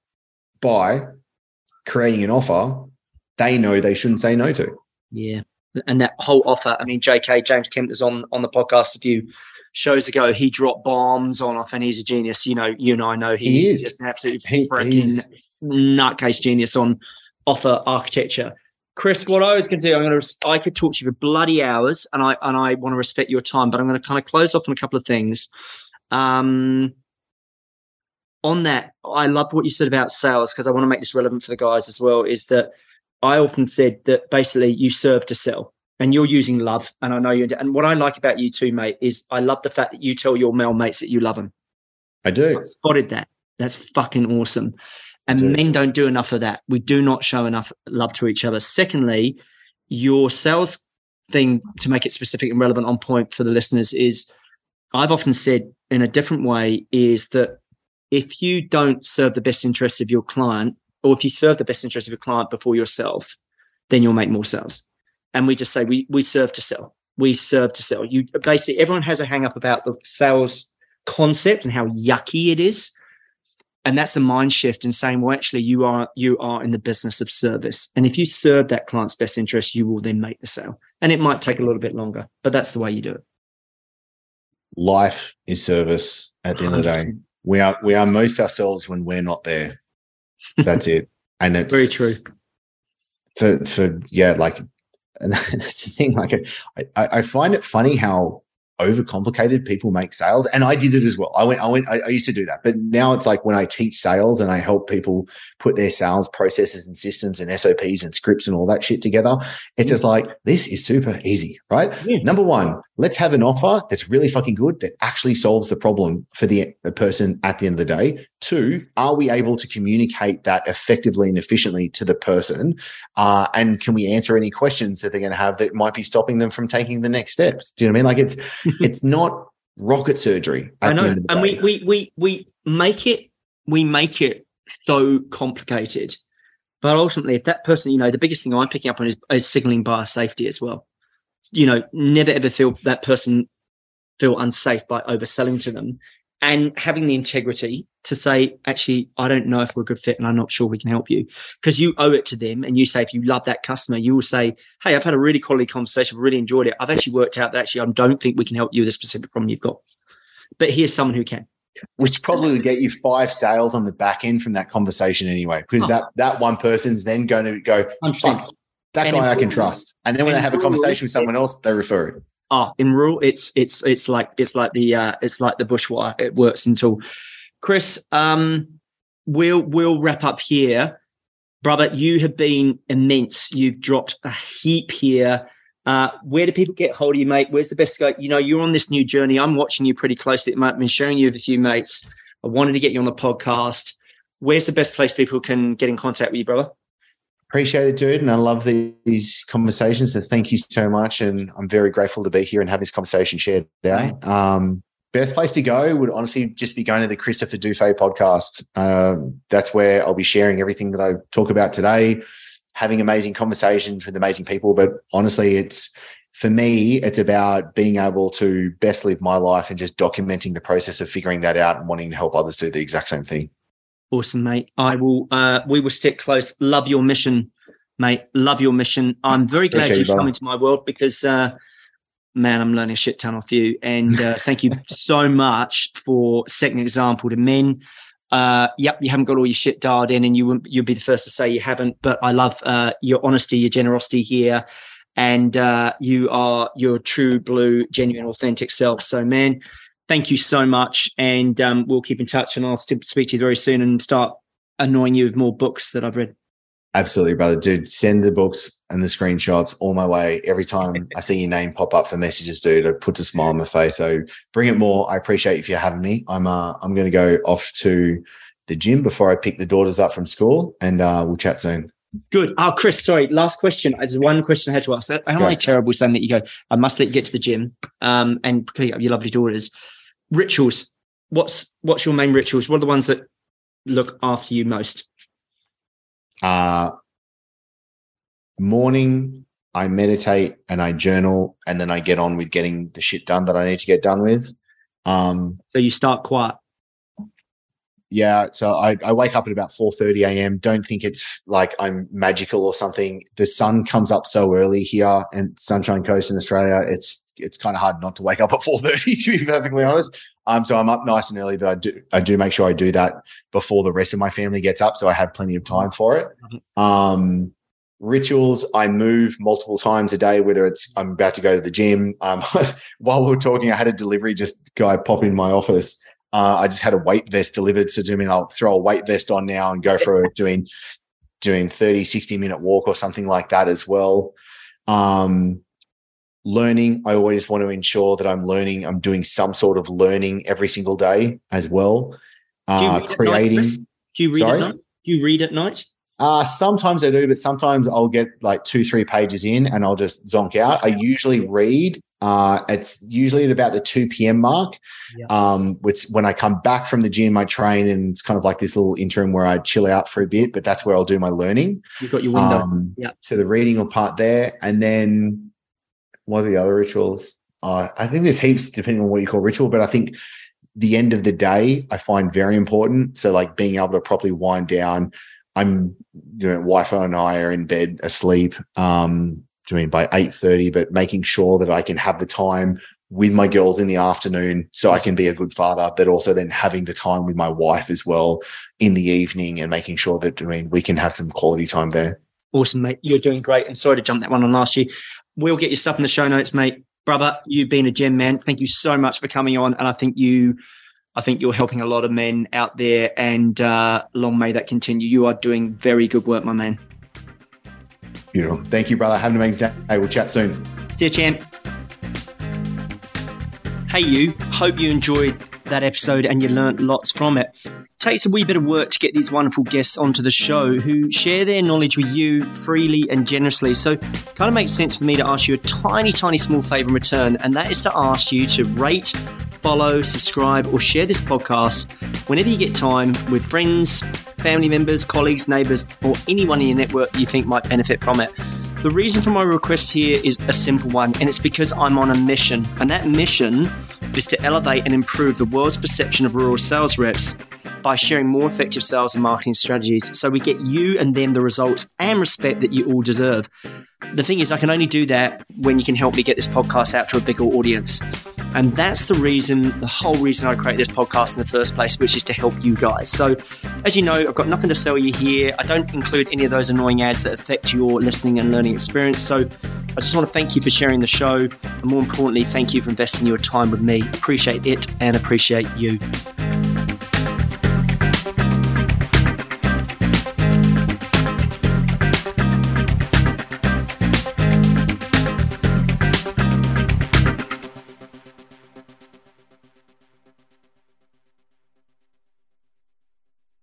by creating an offer they know they shouldn't say no to. Yeah. And that whole offer, I mean, JK, James Kemp was on, on the podcast a few shows ago. He dropped bombs on off and he's a genius. You know, you and I know He he's is. just an absolute He- freaking nutcase genius on offer architecture. Chris, what I was going to do, I'm going to, I could talk to you for bloody hours, and I and I want to respect your time, but I'm going to kind of close off on a couple of things. Um, on that, I love what you said about sales because I want to make this relevant for the guys as well. Is that I often said that basically you serve to sell, and you're using love, and I know you. And what I like about you too, mate, is I love the fact that you tell your male mates that you love them. I do. I spotted that. That's fucking awesome. And do. men don't do enough of that. We do not show enough love to each other. Secondly, your sales thing to make it specific and relevant on point for the listeners is I've often said in a different way is that if you don't serve the best interests of your client, or if you serve the best interest of your client before yourself, then you'll make more sales. And we just say we we serve to sell. We serve to sell. You basically everyone has a hang up about the sales concept and how yucky it is and that's a mind shift in saying well actually you are you are in the business of service and if you serve that client's best interest you will then make the sale and it might take a little bit longer but that's the way you do it Life is service at the end of the day. We are we are most ourselves when we're not there. That's it. And it's very true for for yeah, like and that's the thing. Like I, I find it funny how overcomplicated people make sales, and I did it as well. I went, I went, I, I used to do that, but now it's like when I teach sales and I help people put their sales processes and systems and SOPs and scripts and all that shit together. It's just mm. like this is super easy, right? Yeah. Number one, let's have an offer that's really fucking good that actually solves the problem for the, the person at the end of the day. Two, are we able to communicate that effectively and efficiently to the person? Uh, and can we answer any questions that they're going to have that might be stopping them from taking the next steps? Do you know what I mean? Like it's it's not rocket surgery. At I know, the end of the and we we we we make it we make it so complicated. But ultimately, if that person, you know, the biggest thing I'm picking up on is, is signaling biosafety as well. You know, never ever feel that person feel unsafe by overselling to them, and having the integrity to say, actually, I don't know if we're a good fit, and I'm not sure we can help you, because you owe it to them. And you say, if you love that customer, you will say, hey, I've had a really quality conversation, really enjoyed it. I've actually worked out that actually I don't think we can help you with a specific problem you've got, but here's someone who can. which probably would get you five sales on the back end from that conversation anyway, because Oh. that that one person's then going to go, 100%. fuck, that And guy I can importantly- trust. And then when they have a conversation with someone else, they refer it. Ah, in rural, it's it's it's like it's like the uh, it's like the bushwire. It works until Chris. Um, we'll we'll wrap up here, brother. You have been immense. You've dropped a heap here. Uh, where do people get hold of you, mate? Where's the best guy? You know, you're on this new journey. I'm watching you pretty closely. I've been sharing you with a few mates. I wanted to get you on the podcast. Where's the best place people can get in contact with you, brother? Appreciate it, dude. And I love the- these conversations. So thank you so much. And I'm very grateful to be here and have this conversation shared today. Um, best place to go would honestly just be going to the Christopher Dufay podcast. Um, that's where I'll be sharing everything that I talk about today, having amazing conversations with amazing people. But honestly, it's for me, it's about being able to best live my life and just documenting the process of figuring that out and wanting to help others do the exact same thing. Awesome, mate. I will. Uh, we will stick close. Love your mission, mate. Love your mission. I'm very glad Appreciate you, you've come into my world because, uh, man, I'm learning a shit ton off you. And uh, thank you so much for setting an example to men. Uh, yep, you haven't got all your shit dialed in, and you wouldn't, you'll be the first to say you haven't. But I love uh, your honesty, your generosity here, and uh, you are your true blue, genuine, authentic self. So, man, thank you so much. And um, we'll keep in touch and I'll speak to you very soon and start annoying you with more books that I've read. Absolutely, brother. Dude, send the books and the screenshots all my way. Every time I see your name pop up for messages, dude, it puts a smile on my face. So bring it more. I appreciate if you're having me. I'm uh I'm gonna go off to the gym before I pick the daughters up from school and uh we'll chat soon. Good. Oh, Chris, sorry. Last question. There's one question I had to ask. Am I Right. terrible saying that you go, I must let you get to the gym um, and pick up your lovely daughters? Rituals. What's what's your main rituals? What are the ones that look after you most? Uh morning, I meditate and I journal and then I get on with getting the shit done that I need to get done with. Um So you start quiet. Yeah. So I, I wake up at about 4.30 a.m. Don't think it's like I'm magical or something. The sun comes up so early here and Sunshine Coast in Australia. It's it's kind of hard not to wake up at 4.30 to be perfectly honest. Um, so I'm up nice and early, but I do I do make sure I do that before the rest of my family gets up, so I have plenty of time for it. Um, rituals I move multiple times a day, whether it's I'm about to go to the gym. Um, while we were talking, I had a delivery just guy pop in my office uh, I just had a weight vest delivered. So I mean, I'll throw a weight vest on now and go for doing doing 30, 60 minute walk or something like that as well. Um, learning, I always want to ensure that I'm learning, I'm doing some sort of learning every single day as well. Uh, creating. Night, do you read sorry? at night? Do you read at night? Uh, sometimes I do, but sometimes I'll get like two, three pages in and I'll just zonk out. I usually read uh, it's usually at about the 2 p.m. mark. Yeah. Um, which when I come back from the gym, I train and it's kind of like this little interim where I chill out for a bit, but that's where I'll do my learning. You've got your window. Um, yeah. So the reading or part there. And then what are the other rituals? Uh, I think there's heaps depending on what you call ritual, but I think the end of the day I find very important. So like being able to properly wind down. I'm, you know, wife and I are in bed asleep. Um, I mean by 8:30 but making sure that I can have the time with my girls in the afternoon so I can be a good father but also then having the time with my wife as well in the evening and making sure that I mean we can have some quality time there. Awesome mate. You're doing great and sorry to jump that one on last year. We'll get your stuff in the show notes mate. Brother you've been a gem man. Thank you so much for coming on and I think you I think you're helping a lot of men out there and uh, long may that continue. You are doing very good work my man Beautiful. Thank you, brother. Have an amazing day. We'll chat soon. See you, champ. Hey, you. Hope you enjoyed that episode and you learnt lots from it. takes a wee bit of work to get these wonderful guests onto the show who share their knowledge with you freely and generously. So, kind of makes sense for me to ask you a tiny, tiny small favor in return, and that is to ask you to rate, follow, subscribe, or share this podcast whenever you get time with friends, family members, colleagues, neighbors, or anyone in your network you think might benefit from it. The reason for my request here is a simple one, and it's because I'm on a mission. And that mission is to elevate and improve the world's perception of rural sales reps by sharing more effective sales and marketing strategies so we get you and them the results and respect that you all deserve. The thing is, I can only do that when you can help me get this podcast out to a bigger audience. And that's the reason, the whole reason I created this podcast in the first place, which is to help you guys. So, as you know, I've got nothing to sell you here. I don't include any of those annoying ads that affect your listening and learning experience. So, I just want to thank you for sharing the show. And more importantly, thank you for investing your time with me. Appreciate it and appreciate you.